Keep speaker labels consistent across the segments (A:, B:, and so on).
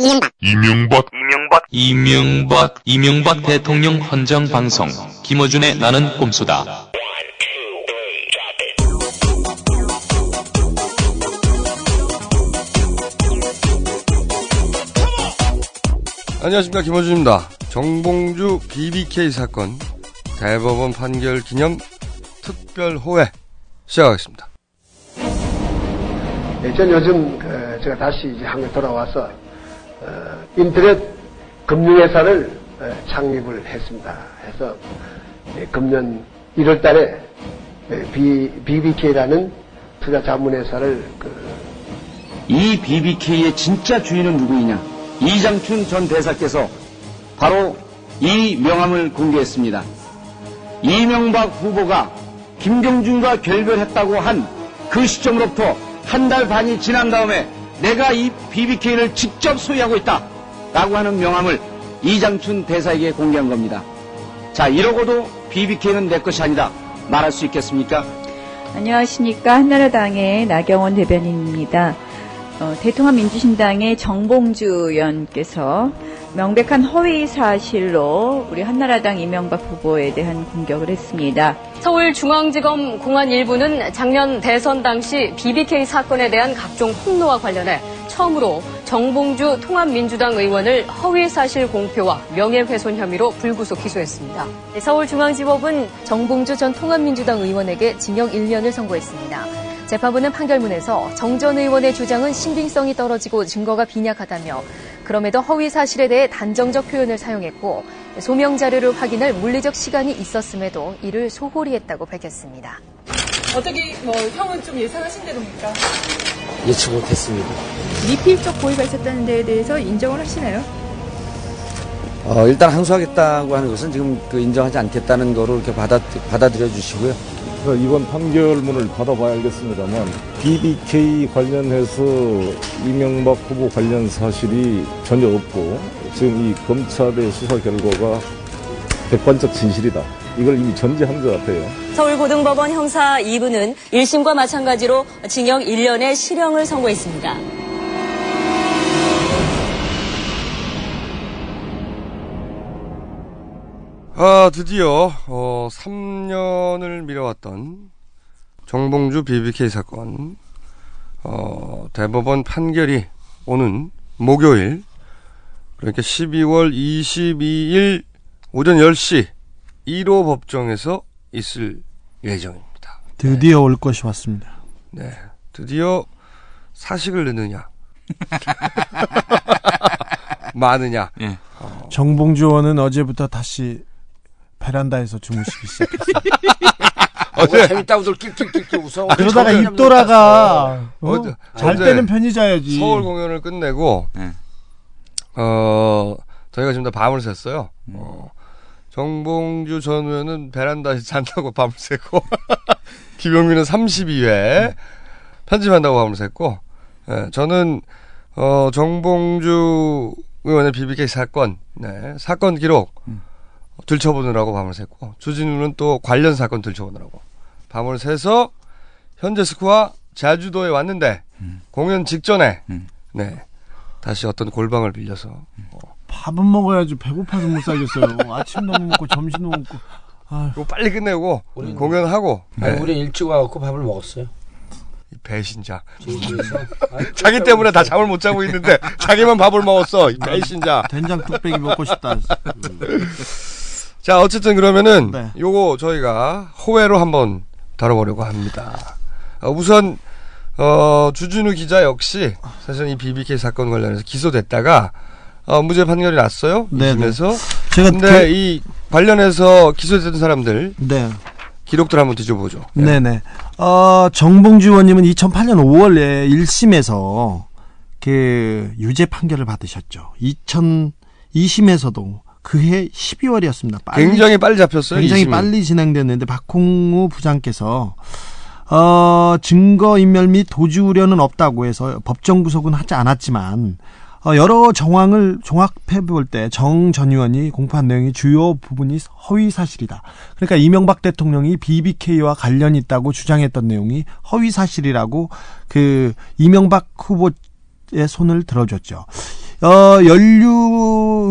A: 이명박
B: 이명박
C: 이명박
D: 이명박 이명박 대통령 헌정 방송 김어준의 나는 꼼수다.
E: 안녕하십니까 김호준입니다. 정봉주 BBK 사건 대법원 판결 기념 특별 호회 시작하겠습니다.
F: 예, 전 요즘 그 제가 다시 이제 한국 돌아와서 어, 인터넷 금융회사를 어, 창립을 했습니다. 해서 예, 금년 1월 달에 BBK라는 투자 자문회사를 그
G: 이 BBK의 진짜 주인은 누구이냐? 이장춘 전 대사께서 바로 이 명함을 공개했습니다. 이명박 후보가 김경준과 결별했다고 한 그 시점으로부터 한 달 반이 지난 다음에 내가 이 BBK를 직접 소유하고 있다. 라고 하는 명함을 이장춘 대사에게 공개한 겁니다. 자, 이러고도 BBK는 내 것이 아니다. 말할 수 있겠습니까?
H: 안녕하십니까. 한나라당의 나경원 대변인입니다. 어, 대통합 민주신당의 정봉주 의원께서 명백한 허위 사실로 우리 한나라당 이명박 후보에 대한 공격을 했습니다.
I: 서울중앙지검 공안 일부는 작년 대선 당시 BBK 사건에 대한 각종 폭로와 관련해 처음으로 정봉주 통합민주당 의원을 허위사실 공표와 명예훼손 혐의로 불구속 기소했습니다. 서울중앙지법은 정봉주 전 통합민주당 의원에게 징역 1년을 선고했습니다. 재판부는 판결문에서 정 전 의원의 주장은 신빙성이 떨어지고 증거가 빈약하다며 그럼에도 허위 사실에 대해 단정적 표현을 사용했고 소명 자료를 확인할 물리적 시간이 있었음에도 이를 소홀히 했다고 밝혔습니다.
J: 어떻게 뭐 형은 좀 예상하신 대로입니까?
K: 예측 못했습니다.
H: 미필적 고의가 있었다는 데에 대해서 인정을 하시나요?
K: 어, 일단 항소하겠다고 하는 것은 지금 그 인정하지 않겠다는 거를 이렇게 받아, 받아들여 주시고요.
L: 이번 판결문을 받아봐야 알겠습니다만 BBK 관련해서 이명박 후보 관련 사실이 전혀 없고 지금 이 검찰의 수사 결과가 객관적 진실이다. 이걸 이미 전제한 것 같아요.
I: 서울고등법원 형사 2부는 1심과 마찬가지로 징역 1년의 실형을 선고했습니다.
E: 아, 드디어, 어, 3년을 미뤄왔던 정봉주 BBK 사건, 어, 대법원 판결이 오는 목요일, 그러니까 12월 22일 오전 10시 1호 법정에서 있을 예정입니다.
M: 드디어 네. 올 것이 왔습니다.
E: 네. 드디어 사식을 넣느냐. 많으냐. 네.
M: 어. 정봉주 의원은 어제부터 다시 베란다에서 주무시기 시작했어요.
K: 어제 재밌다고들 낄낄낄낄 웃어.
M: 아, 그러다가 입 돌아가. 어? 어제, 잘 때는 편히 자야지.
E: 서울 공연을 끝내고 네. 어 저희가 지금 다 밤을 샜어요. 음. 어, 정봉주 전 의원은 베란다에서 잔다고 밤을 새고 김용민은 32회 편집한다고 밤을 샜고 네, 저는 어, 정봉주 의원의 BBK 사건 네, 사건 기록 음. 들춰보느라고 밤을 샜고 주진우는 또 관련 사건 들춰보느라고 밤을 새서 현재 스코어 제주도에 왔는데 음. 공연 직전에 음. 네 다시 어떤 골방을 빌려서 어.
M: 밥은 먹어야지 배고파서 못 살겠어요. 아침도 먹고 점심도 먹고.
E: 아유. 빨리 끝내고 우리, 공연하고.
K: 아니, 네. 우리 일찍 와갖고 밥을 먹었어요.
E: 배신자. 자기 때문에 다 잠을 못 자고 있는데 자기만 밥을 먹었어. 배신자.
M: 된장 뚝배기 먹고 싶다.
E: 자, 어쨌든 그러면은 네. 요거 저희가 호외로 한번 다뤄보려고 합니다. 어, 우선 어, 주준우 기자 역시 사실 이 BBK 사건 관련해서 기소됐다가 어, 무죄 판결이 났어요. 이심에서 제가 근데 그... 이 관련해서 기소됐던 사람들 네. 기록들 한번 뒤져보죠.
M: 네. 네네. 어, 정봉주 의원님은 2008년 5월에 1심에서 그 유죄 판결을 받으셨죠. 2002심에서도 그해 12월이었습니다.
E: 빨리, 굉장히 빨리 잡혔어요.
M: 굉장히 2심은. 빨리 진행됐는데 박홍우 부장께서 어, 증거 인멸 및 도주 우려는 없다고 해서 법정 구속은 하지 않았지만 어, 여러 정황을 종합해 볼 때 정 전 의원이 공포한 내용이 주요 부분이 허위 사실이다. 그러니까 이명박 대통령이 BBK와 관련이 있다고 주장했던 내용이 허위 사실이라고 그 이명박 후보의 손을 들어줬죠. 어, 연류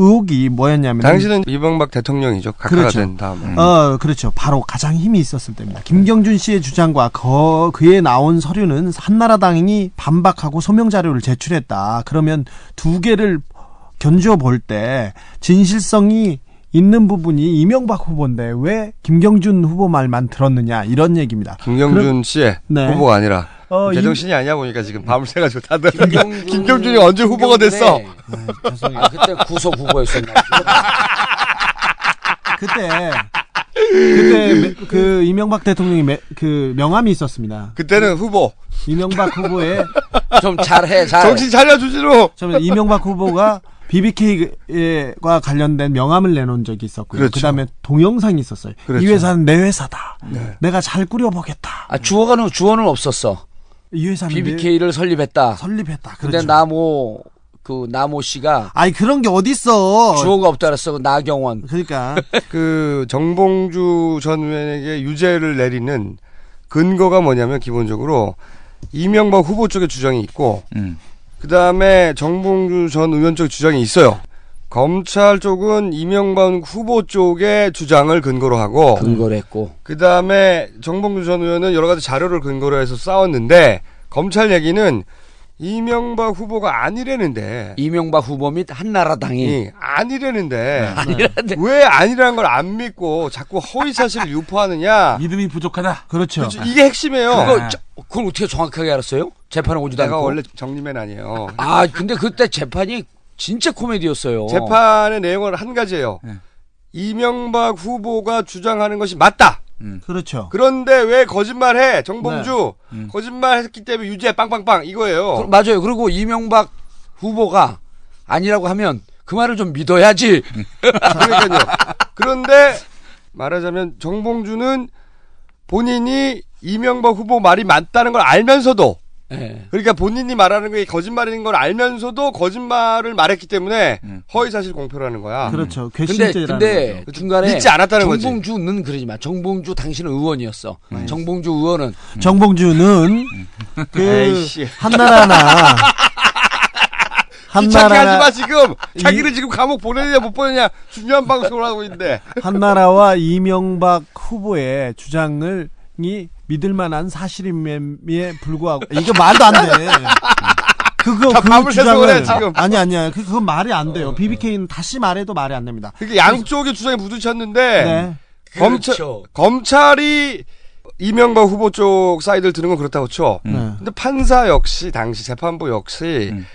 M: 의혹이 뭐였냐면
E: 당시는 이명박 대통령이죠. 각하가
M: 그렇죠.
E: 된 다음에.
M: 어, 그렇죠. 바로 가장 힘이 있었을 때입니다. 김경준 씨의 주장과 거, 그에 나온 서류는 한나라당이 반박하고 소명 자료를 제출했다. 그러면 두 개를 견주어 볼 때 진실성이 있는 부분이 이명박 후보인데 왜 김경준 후보 말만 들었느냐 이런 얘기입니다.
E: 김경준
M: 그럼-
E: 씨의
M: 네.
E: 후보가 아니라
M: 어,
E: 제정신이 아니야 보니까 지금 밤을 새가지고 다들
K: 김경준-
E: 김경준이 언제 후보가 됐어?
K: 김경준의- 아, 그때 구속 후보였었나?
M: 그때 그때 매- 그 이명박 대통령이 매- 그 명함이 있었습니다.
E: 그때는 후보.
M: 이명박 후보의
K: 좀 잘해, 잘.
E: 정신 차려 주지로.
M: 저 이명박 후보가 BBK와 관련된 명함을 내놓은 적이 있었고요.
E: 그렇죠.
M: 그 다음에 동영상이 있었어요.
E: 그렇죠.
M: 이 회사는 내 회사다.
E: 네.
M: 내가 잘 꾸려보겠다.
K: 아, 주어가는, 주어는 없었어.
M: 이 회사는
K: BBK를 설립했다.
M: 설립했다.
K: 근데
M: 그렇죠.
K: 나모, 그, 나모 씨가
M: 아니 그런 게 어딨어.
K: 주어가 없다 그랬어. 그 나경원.
M: 그러니까
E: 그 정봉주 전 의원에게 유죄를 내리는 근거가 뭐냐면 기본적으로 이명박 후보 쪽의 주장이 있고
K: 음.
E: 그 다음에 정봉주 전 의원 쪽 주장이 있어요. 검찰 쪽은 이명박 후보 쪽의 주장을 근거로 하고
K: 근거를 했고.
E: 그 다음에 정봉주 전 의원은 여러 가지 자료를 근거로 해서 싸웠는데 검찰 얘기는 이명박 후보가 아니라는데
K: 이명박 후보 및 한나라당이.
E: 이 아니라는데
K: 아니라는데.
E: 왜 아니라는 걸 안 믿고 자꾸 허위 사실을 유포하느냐?
A: 믿음이 부족하다.
M: 그렇죠.
E: 그렇죠. 이게 핵심이에요.
K: 그거, 저- 그걸 어떻게 정확하게 알았어요? 재판에 오지도
E: 내가
K: 않고.
E: 원래 정리맨 아니에요.
K: 아, 근데 그때 재판이 진짜 코미디였어요.
E: 재판의 내용은 한 가지예요.
K: 네.
E: 이명박 후보가 주장하는 것이 맞다.
M: 그렇죠.
E: 그런데 왜 거짓말해? 정봉주
K: 네. 음.
E: 거짓말했기 때문에 유죄 빵빵빵 이거예요.
K: 그- 맞아요. 그리고 이명박 후보가 아니라고 하면 그 말을 좀 믿어야지.
E: 그러니까요. 그런데 말하자면 정봉주는 본인이 이명박 후보 말이 맞다는 걸 알면서도
K: 예.
E: 그러니까 본인이 말하는 게 거짓말인 걸 알면서도 거짓말을 말했기 때문에 허위 사실 공표라는 거야.
M: 그렇죠.
K: 근데
M: 궤신죄라는
K: 근데
M: 거죠.
K: 중간에
E: 믿지 않았다는 거지.
K: 정봉주는 그러지 마. 정봉주 당신은 의원이었어. 정봉주 의원은
M: 정봉주는 그
E: 에이씨.
M: 한나라나
E: 귀찮게 하지 마
M: 한나라
E: 지금 자기를 지금 감옥 보내느냐 못 보내느냐 중요한 방송을 하고 있는데
M: 한나라와 이명박 후보의 주장을 이 믿을 만한 사실임에 불구하고 이거 말도 안 돼. 그거 다그
E: 밤을 새서
M: 주장을
E: 그래, 지금.
M: 아니 아니야. 그 그건 말이 안 돼요. BBK는 다시 말해도 말이 안 됩니다.
E: 그게 양쪽의 주장이 부딪혔는데
M: 네.
E: 검찰
K: 그렇죠.
E: 검찰이 이명박 후보 쪽 사이드를 드는 건 그렇다고 쳐.
M: 네.
E: 근데 판사 역시 당시 재판부 역시
K: 음.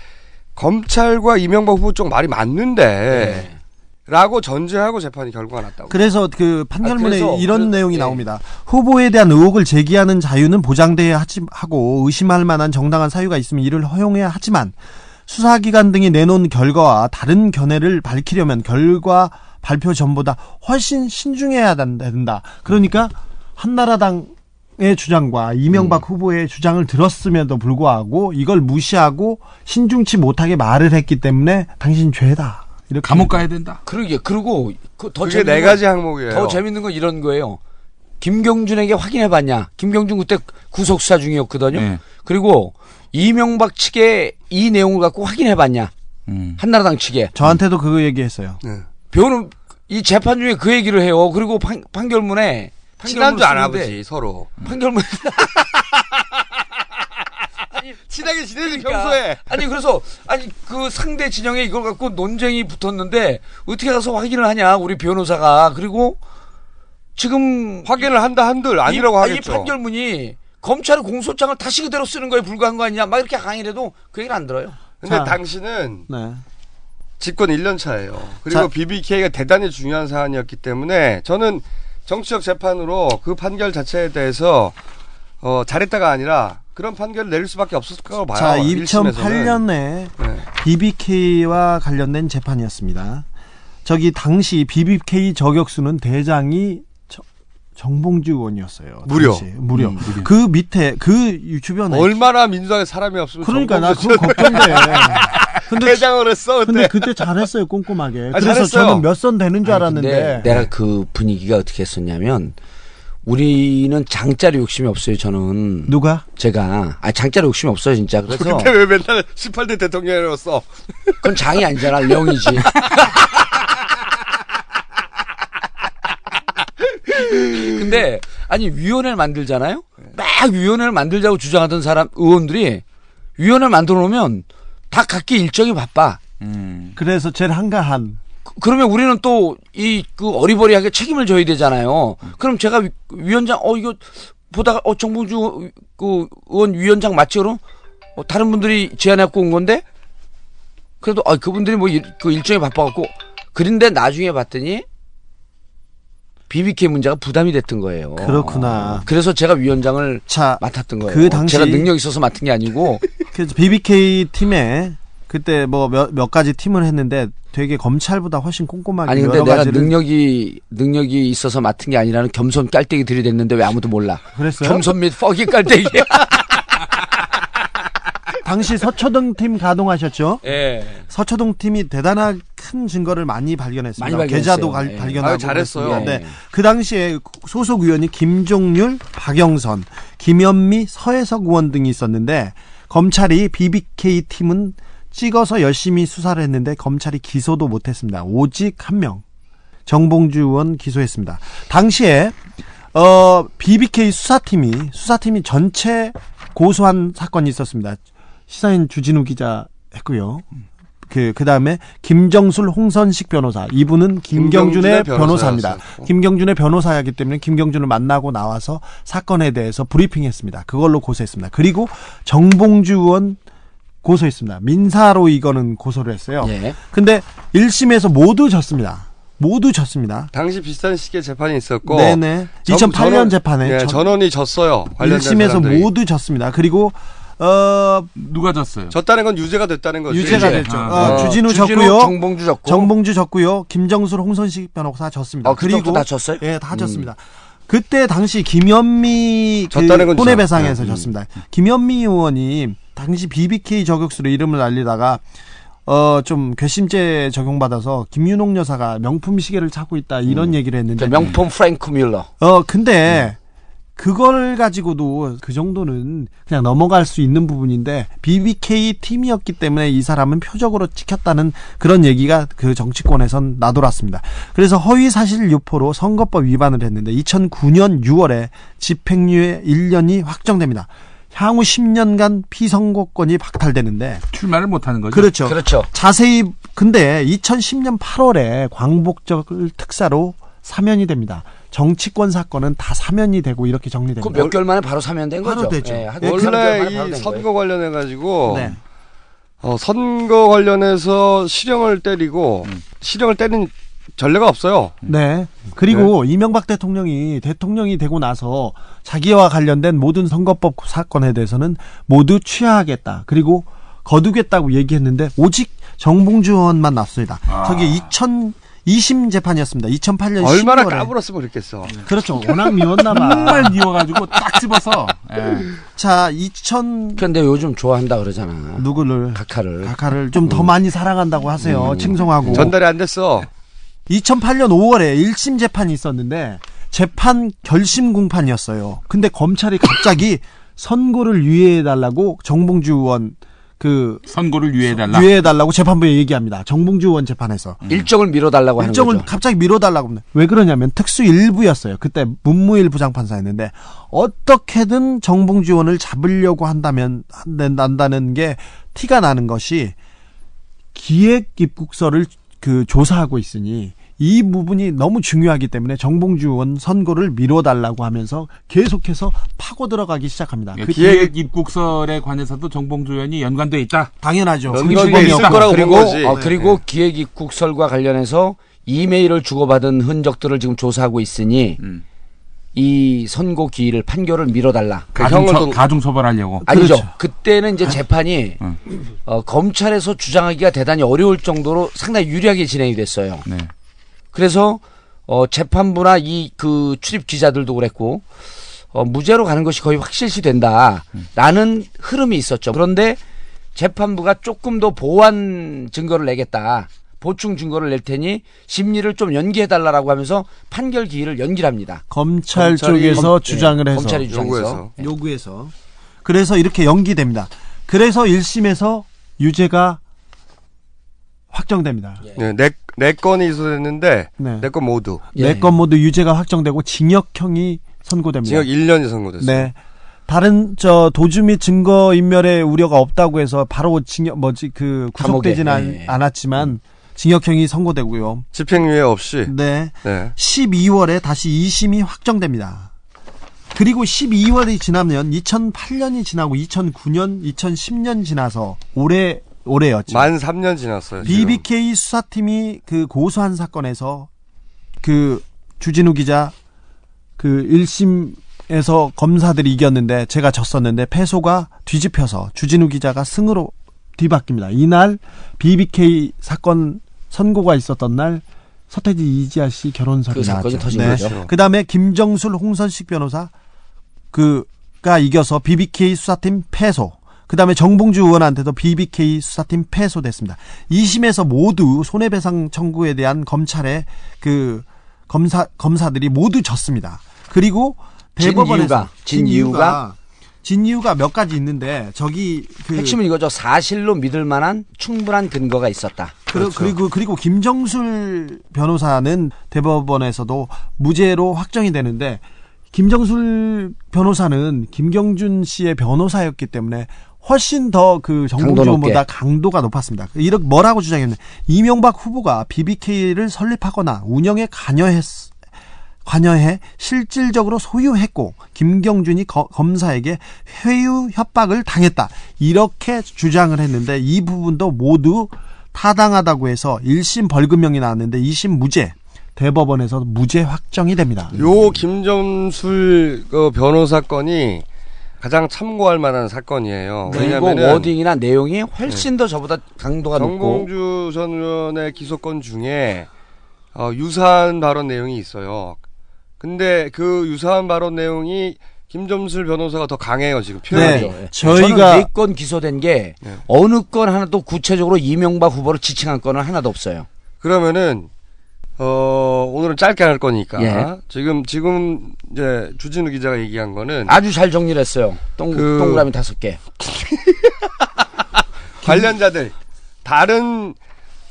E: 검찰과 이명박 후보 쪽 말이 맞는데 라고 전제하고 재판이 결과가 났다고.
M: 그래서 그 판결문에
K: 아, 그래서
M: 이런
K: 그-
M: 내용이
K: 예.
M: 나옵니다. 후보에 대한 의혹을 제기하는 자유는 보장돼야 하지 하고 의심할 만한 정당한 사유가 있으면 이를 허용해야 하지만 수사기관 등이 내놓은 결과와 다른 견해를 밝히려면 결과 발표 전보다 훨씬 신중해야 된다. 그러니까 한나라당 의 주장과 이명박
K: 음.
M: 후보의 주장을 들었음에도 불구하고 이걸 무시하고 신중치 못하게 말을 했기 때문에 당신 죄다. 이렇게
A: 감옥 가야 된다.
K: 그러게 그리고 그더
E: 그게
K: 재밌는
E: 네
K: 건-
E: 가지 항목이에요.
K: 더 재밌는 건 이런 거예요. 김경준에게 확인해봤냐? 김경준 그때 구속 수사 중이었거든요.
A: 네.
K: 그리고 이명박 측에 이 내용을 갖고 확인해봤냐?
A: 음.
K: 한나라당 측에
M: 저한테도 그거 얘기했어요.
E: 네.
K: 변호 이 재판 중에 그 얘기를 해요. 그리고 판, 판결문에
E: 친한 줄
K: 판결문을 쓰는데
E: 알아보지 서로.
K: 판결문
E: 친하게 지내지
K: 그러니까.
E: 평소에.
K: 아니 그래서 아니 그 상대 진영에 이걸 갖고 논쟁이 붙었는데 어떻게 가서 확인을 하냐 우리 변호사가 그리고 지금
E: 확인을 한다 한들 아니라고
K: 이,
E: 하겠죠.
K: 이 판결문이 검찰의 공소장을 다시 그대로 쓰는 거에 불과한 거 아니냐 막 이렇게 강의를 해도 그 얘기를 안 들어요.
E: 근데
M: 자.
E: 당신은
M: 네.
E: 집권 1년 차예요. 그리고
M: 자.
E: BBK가 대단히 중요한 사안이었기 때문에 저는 정치적 재판으로 그 판결 자체에 대해서 어, 잘했다가 아니라 그런 판결을 내릴 수밖에 없었을 거라고 봐요.
M: 자,
E: 1심에서는.
M: 2008년에
E: 네.
M: BBK와 관련된 재판이었습니다. 저기 당시 BBK 저격수는 대장이 저- 정봉주 의원이었어요.
E: 무려.
M: 당시. 무려.
A: 음, 무려.
M: 그 밑에 그 주변에
E: 얼마나 민주당에 사람이 없으면
M: 그러니까 나 그거 걱정돼. 근데
E: 대장을 했어 그때.
M: 근데 그때 잘했어요 꼼꼼하게.
E: 아,
M: 그래서
E: 잘했어요.
M: 저는 몇 선 되는 줄
K: 아니,
M: 알았는데
K: 내가 그 분위기가 어떻게 했었냐면 우리는 장짜리 욕심이 없어요. 저는
M: 누가?
K: 제가 아 장짜리 욕심이 없어요 진짜. 그래서
E: 근데 왜 맨날 18대 대통령이었어?
K: 그건 장이 아니잖아 령이지. 근데 아니 위원회를 만들잖아요. 막 위원회를 만들자고 주장하던 사람 의원들이 위원회를 만들어 놓으면 다 각기 일정이 바빠.
M: 그래서 제일 한가한.
K: 그- 그러면 우리는 또 이 그 어리버리하게 책임을 져야 되잖아요. 그럼 제가 위- 위원장 어 이거 보다가 어 정봉주 그 의원 위원장 맞지 그럼 어, 다른 분들이 제안해갖고 온 건데 그래도 아 그분들이 뭐그 일정이 바빠갖고 그런데 나중에 봤더니 BBK 문제가 부담이 됐던 거예요.
M: 그렇구나.
K: 그래서 제가 위원장을
M: 자,
K: 맡았던 거예요.
M: 그 당시-
K: 제가 능력 이 있어서 맡은 게 아니고
M: 그래서 BBK 팀에 그때 뭐몇몇 가지 팀을 했는데 되게 검찰보다 훨씬 꼼꼼하게
K: 아니 근데
M: 여러
K: 내가
M: 가지를
K: 능력이 능력이 있어서 맡은 게 아니라는 겸손 깔때기 들이댔는데 왜 아무도 몰라?
M: 그랬어요?
K: 겸손 및 퍽이 깔때기야.
M: 당시 서초동 팀 가동하셨죠?
K: 예.
M: 서초동 팀이 대단한 큰 증거를 많이 발견했습니다.
K: 많이 발견했어요.
M: 계좌도 갈-
K: 예.
M: 발견하고
E: 아유, 잘했어요.
K: 예.
M: 네. 그 당시에 소속 의원이 김종률, 박영선, 김현미, 서해석 의원 등이 있었는데 검찰이 BBK 팀은 찍어서 열심히 수사를 했는데 검찰이 기소도 못했습니다. 오직 한 명. 정봉주 의원 기소했습니다. 당시에 어 BBK 수사팀이 수사팀이 전체 고소한 사건이 있었습니다. 시사인 주진우 기자 했고요. 그 그 다음에 김정술 홍선식 변호사 이분은 김경준의
E: 김경준의
M: 변호사입니다. 김경준의 변호사이기 때문에 김경준을 만나고 나와서 사건에 대해서 브리핑했습니다. 그걸로 고소했습니다. 그리고 정봉주 의원 고소했습니다. 민사로 이거는 고소를 했어요.
K: 예.
M: 근데 1심에서 모두 졌습니다. 모두 졌습니다.
E: 당시 비슷한 시기에 재판이 있었고
M: 네네.
E: 전-
M: 2008년
E: 전원-
M: 재판에
E: 예,
M: 전-
E: 전원이 졌어요. 관련된
M: 1심에서
E: 사람들이.
M: 모두 졌습니다. 그리고 어
A: 누가 졌어요?
E: 졌다는 건 유죄가 됐다는 거지.
M: 유죄가
E: 이제.
M: 됐죠.
A: 아,
M: 어, 주진우,
K: 주진우,
M: 졌고요.
K: 정봉주 졌고.
M: 정봉주 졌고요. 김정술, 홍선식 변호사 졌습니다.
K: 어, 그리고 다 졌어요?
M: 예, 다 졌습니다. 그때 당시 김현미 그
E: 졌다는 건
M: 손해배상에서
E: 졌-
M: 졌습니다. 김현미 의원이 당시 BBK 저격수로 이름을 날리다가 어 좀 괘씸죄 적용받아서 김윤옥 여사가 명품 시계를 찾고 있다 이런 얘기를 했는데
K: 명품 프랭크 뮬러.
M: 어 근데 그걸 가지고도 그 정도는 그냥 넘어갈 수 있는 부분인데 BBK 팀이었기 때문에 이 사람은 표적으로 찍혔다는 그런 얘기가 그 정치권에선 나돌았습니다. 그래서 허위 사실 유포로 선거법 위반을 했는데 2009년 6월에 집행유예 1년이 확정됩니다. 향후 10년간 피선거권이 박탈되는데
A: 출마를 못하는 거죠.
M: 그렇죠.
K: 그렇죠.
M: 자세히 근데 2010년 8월에 광복절 특사로 사면이 됩니다. 정치권 사건은 다 사면이 되고 이렇게 정리됩니다.
K: 그몇 개월 만에 바로 사면된
M: 바로
K: 거죠. 예, 한
M: 예,
E: 원래
K: 바로
E: 이. 선거 관련해 가지고
M: 네.
E: 어, 선거 관련해서 실형을 때리고
K: 음.
E: 실형을 때린 전례가 없어요.
M: 네. 그리고 이명박 대통령이 대통령이 되고 나서 자기와 관련된 모든 선거법 사건에 대해서는 모두 취하하겠다. 그리고 거두겠다고 얘기했는데 오직 정봉주 의원만 났습니다.
A: 아.
M: 저게 2000 2심 재판이었습니다. 2008년
E: 얼마나
M: 12월에.
E: 까불었으면 그랬겠어.
M: 그렇죠. 워낙 미웠나 봐.
A: 정말 미워가지고 딱 집어서. 예.
M: 자, 2000
K: 근데 요즘 좋아한다 그러잖아.
M: 누구를
K: 각하를.
M: 각하를 좀더 많이 사랑한다고 하세요.
K: 음.
M: 칭송하고.
E: 전달이 안 됐어.
M: 2008년 5월에 1심 재판이 있었는데 재판 결심 공판이었어요. 근데 검찰이 갑자기 선고를 유예해 달라고 정봉주 의원 그
A: 선고를 유예해달라.
M: 유예해 달라고 재판부에 얘기합니다. 정봉주 의원 재판에서
K: 일정을 미뤄달라고 하는
M: 일정을
K: 거죠.
M: 갑자기 미뤄달라고 합니다. 왜 그러냐면 특수 일부였어요. 그때 문무일 부장판사였는데 어떻게든 정봉주 의원을 잡으려고 한다면 한다는 게 티가 나는 것이 기획 입국서를 그 조사하고 있으니 이 부분이 너무 중요하기 때문에 정봉주 의원 선고를 미뤄달라고 하면서 계속해서 파고 들어가기 시작합니다.
A: 예,
M: 그
A: 기획 입국설에 관해서도 정봉주 의원이 연관돼 있다.
M: 당연하죠.
E: 연관돼 있을. 거라고 본
K: 그리고
E: 거지.
K: 어,
E: 네.
K: 그리고 기획 입국설과 관련해서 이메일을 주고받은 흔적들을 지금 조사하고 있으니
A: 음.
K: 이 선고 기일을 판결을 미뤄달라.
E: 그
A: 가중,
E: 형을
A: 처,
E: 또-
A: 가중 처벌하려고.
K: 아니죠.
M: 그렇죠.
K: 그때는 이제 재판이
A: 음.
K: 어, 검찰에서 주장하기가 대단히 어려울 정도로 상당히 유리하게 진행이 됐어요.
A: 네.
K: 그래서 어, 재판부나 이 그 출입 기자들도 그랬고 어, 무죄로 가는 것이 거의 확실시 된다라는 흐름이 있었죠. 그런데 재판부가 조금 더 보완 증거를 내겠다. 보충 증거를 낼 테니 심리를 좀 연기해달라고 하면서 판결 기일을 연기합니다.
M: 검찰 쪽에서
K: 검-
M: 주장을
K: 예,
M: 해서
K: 검찰이 주장해서
E: 요구해서.
K: 예.
M: 요구해서 그래서 이렇게 연기됩니다. 그래서 1심에서 유죄가 확정됩니다.
E: 네, 네, 네 건이 있었는데
M: 네.
E: 네 건 모두
K: 예.
M: 네건 모두 유죄가 확정되고 징역형이 선고됩니다.
E: 징역 1년이 선고됐어요.
M: 네. 다른 저 도주 및 증거 인멸의 우려가 없다고 해서 바로 징역 뭐지 그 구속되지는
K: 감옥에,
M: 않,
K: 예.
M: 않았지만 징역형이 선고되고요.
E: 집행유예 없이
M: 네.
E: 네.
M: 12월에 다시 2심이 확정됩니다. 그리고 12월이 지나면 2008년이 지나고 2009년, 2010년 지나서 올해 올해였죠.
E: 만 3년 지났어요. 지금.
M: BBK 수사팀이 그 고소한 사건에서 그 주진우 기자 그 1심에서 검사들이 이겼는데 제가 졌었는데 패소가 뒤집혀서 주진우 기자가 승으로 뒤바뀝니다. 이날 BBK 사건 선고가 있었던 날 서태지 이지아 씨 결혼설이
K: 그 사건이
M: 나왔죠.
K: 터진
M: 네.
K: 거죠.
M: 그다음에 김정술 홍선식 변호사 그가 이겨서 BBK 수사팀 패소. 그다음에 정봉주 의원한테도 BBK 수사팀 패소됐습니다. 2심에서 모두 손해배상 청구에 대한 검찰의 그 검사 검사들이 모두 졌습니다. 그리고
K: 진
M: 대법원에서
K: 이유가, 진 이유가?
M: 진 이유가 몇 가지 있는데 저기 그
K: 핵심은 이거죠. 사실로 믿을 만한 충분한 근거가 있었다.
M: 그리고 그리고 그리고 김정술 변호사는 대법원에서도 무죄로 확정이 되는데 김정술 변호사는 김경준 씨의 변호사였기 때문에 훨씬 더 그 정봉주보다. 강도가 높았습니다. 이렇게 뭐라고 주장했냐? 이명박 후보가 BBK를 설립하거나 운영에 관여했 관여해 실질적으로 소유했고 김경준이 거- 검사에게 회유 협박을 당했다. 이렇게 주장을 했는데 이 부분도 모두 타당하다고 해서 1심 벌금형이 나왔는데 2심 무죄. 대법원에서 무죄 확정이 됩니다.
E: 요 김점술 그 변호사 건이 가장 참고할 만한 사건이에요.
K: 그리고
E: 왜냐하면
K: 워딩이나 내용이 훨씬 더 저보다 강도가 높고
E: 정봉주 전 의원의 기소권 중에 어, 유사한 발언 내용이 있어요. 근데 그 유사한 발언 내용이 김점술 변호사가 더 강해요 지금 표현이.
M: 네.
K: 저희가
M: 저희가
K: 네건 기소된 게
E: 네.
K: 어느 건 하나도 구체적으로 이명박 후보를 지칭한 건은 하나도 없어요.
E: 그러면은 어 오늘은 짧게 할 거니까
K: 예.
E: 지금 지금 이제 주진우 기자가 얘기한 거는
K: 아주 잘 정리를 했어요. 동,
E: 그-
K: 동그라미 다섯 개.
E: 관련자들 다른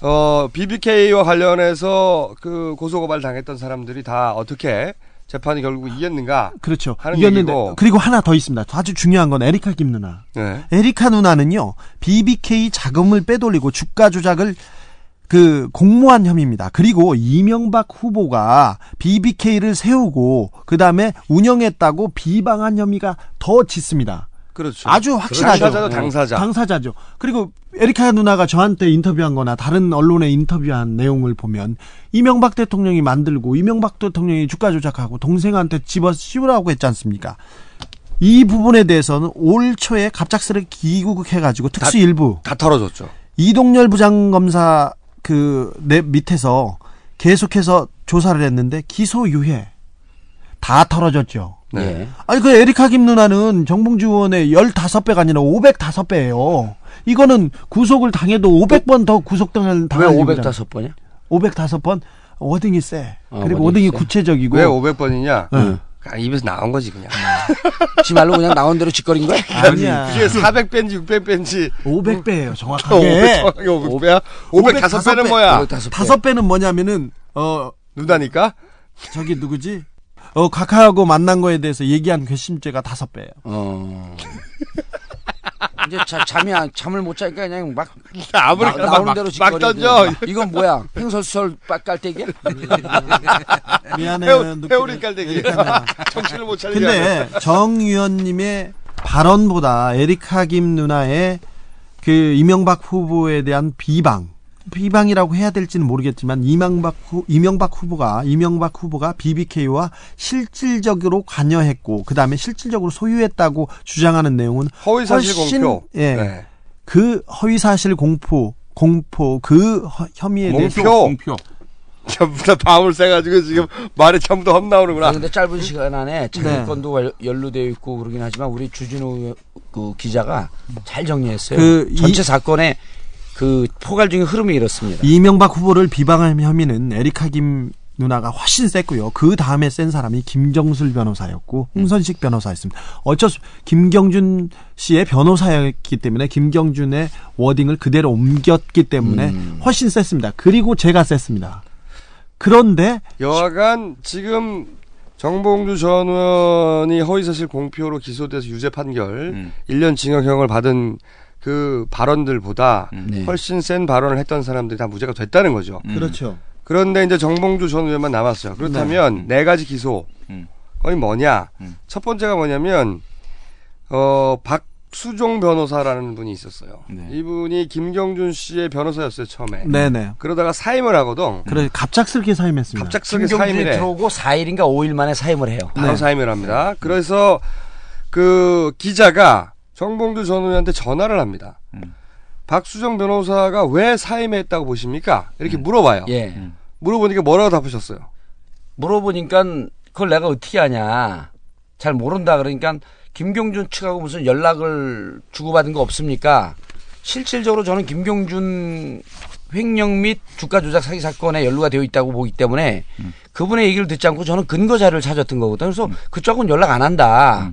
E: 어 BBK와 관련해서 그 고소고발 당했던 사람들이 다 어떻게 재판이 결국 이겼는가?
M: 그렇죠. 이겼는데
E: 얘기고.
M: 그리고 하나 더 있습니다. 아주 중요한 건 에리카 김 누나.
E: 네.
M: 에리카 누나는요. BBK 자금을 빼돌리고 주가 조작을 그 공모한 혐의입니다. 그리고 이명박 후보가 BBK를 세우고 그 다음에 운영했다고 비방한 혐의가 더 짙습니다.
E: 그렇죠.
M: 아주 확실하죠.
E: 당사자죠, 당사자.
M: 당사자죠. 그리고 에리카 누나가 저한테 인터뷰한 거나 다른 언론에 인터뷰한 내용을 보면 이명박 대통령이 만들고 이명박 대통령이 주가 조작하고 동생한테 집어 씌우라고 했지 않습니까? 이 부분에 대해서는 올 초에 갑작스레 귀국해가지고 특수일부
E: 다 털어줬죠.
M: 이동열 부장검사 그 내 밑에서 계속해서 조사를 했는데 기소유예 다 털어졌죠.
E: 네.
K: 예.
M: 아니 그 에리카 김 누나는 정봉주 의원의 15배가 아니라 505배예요. 이거는 구속을 당해도 500번 더 구속당할
K: 왜
M: 당할 일이잖아.
K: 505번이야?
M: 505번 워딩이 세.
K: 어,
M: 그리고
K: 워딩이 세.
M: 구체적이고
E: 왜 500번이냐?
M: 네.
E: 그냥 입에서 나온 거지 그냥.
K: 지 말로 그냥 나온 대로 짓거린 거야?
M: 아니야.
E: 그게 400배인지 600배인지
M: 500배예요,
E: 500,
M: 정확하게.
E: 정확하게 500배야? 505배는 뭐야?
K: 505배.
M: 다섯 배는 뭐냐면은 어
E: 누나니까?
M: 저기 누구지? 어 각하하고 만난 거에 대해서 얘기한 괘씸죄가 다섯 배예요.
K: 어. 이제 자, 잠이 안, 잠을 못 자니까 그냥 막
E: 아무렇게나
K: 나, 오는
E: 막,
K: 대로
E: 막. 던져.
K: 이건 뭐야? 횡설수설 빡깔대기야?
M: 미안해.
E: 회오- 회오리
M: 누나.
E: 정신을 못 차리게.
M: 근데 정 의원님의 발언보다 에리카 김 누나의 그 이명박 후보에 대한 비방 비방이라고 해야 될지는 모르겠지만 이명박 후 이명박 후보가 이명박 후보가 BBK와 실질적으로 관여했고 그 다음에 실질적으로 소유했다고 주장하는 내용은
E: 허위사실
M: 훨씬,
E: 공표.
M: 예,
E: 네.
M: 그 허위사실 공포 공포 그 허- 혐의에 대해서
E: 공표.
A: 공표.
E: 전부 다 밤을 새가지고 지금 말이 전부 다 헛나오는구나.
K: 아, 근데 짧은 시간 안에 자기
M: 네.
K: 연루되어 있고 그러긴 하지만 우리 주진우 그 기자가 잘 정리했어요.
M: 그 이-
K: 전체 사건의 그 포괄적인 흐름이 이렇습니다.
M: 이명박 후보를 비방한 혐의는 에리카 김 누나가 훨씬 셌고요. 그 다음에 센 사람이 김정술 변호사였고 홍선식 변호사였습니다. 어쩔 수 김경준 씨의 변호사였기 때문에 김경준의 워딩을 그대로 옮겼기 때문에
K: 음.
M: 훨씬 셌습니다. 그리고 제가 셌습니다. 그런데
E: 여하간 지금 정봉주 전 의원이 허위사실 공표로 기소돼서 유죄 판결 1년 징역형을 받은 그 발언들보다
K: 네.
E: 훨씬 센 발언을 했던 사람들이 다 무죄가 됐다는 거죠.
M: 그렇죠.
E: 그런데 이제 정봉주 전 의원만 남았어요. 그렇다면 네, 가지 기소.
A: 음.
E: 거의 뭐냐? 첫 번째가 뭐냐면 어 박수종 변호사라는 분이 있었어요.
A: 네.
E: 이분이 김경준 씨의 변호사였어요 처음에.
M: 네네.
E: 그러다가 사임을 하거든.
M: 그래 갑작스럽게 사임했습니다.
E: 갑작스럽게
K: 김경준이
E: 사임을 해.
K: 들어오고 4일인가 5일 만에 사임을 해요.
E: 바로
M: 네.
E: 사임을 합니다. 그래서 그 기자가 정봉주 전 의원한테 전화를 합니다.
A: 음.
E: 박수정 변호사가 왜 사임했다고 보십니까? 이렇게 물어봐요.
K: 예.
E: 물어보니까 뭐라고 답하셨어요?
K: 물어보니까 그걸 내가 어떻게 아냐. 잘 모른다 그러니까 김경준 측하고 무슨 연락을 주고받은 거 없습니까? 실질적으로 저는 김경준 횡령 및 주가 조작 사기 사건에 연루가 되어 있다고 보기 때문에 그분의 얘기를 듣지 않고 저는 근거 자료를 찾았던 거거든요. 그래서 그쪽은 연락 안 한다.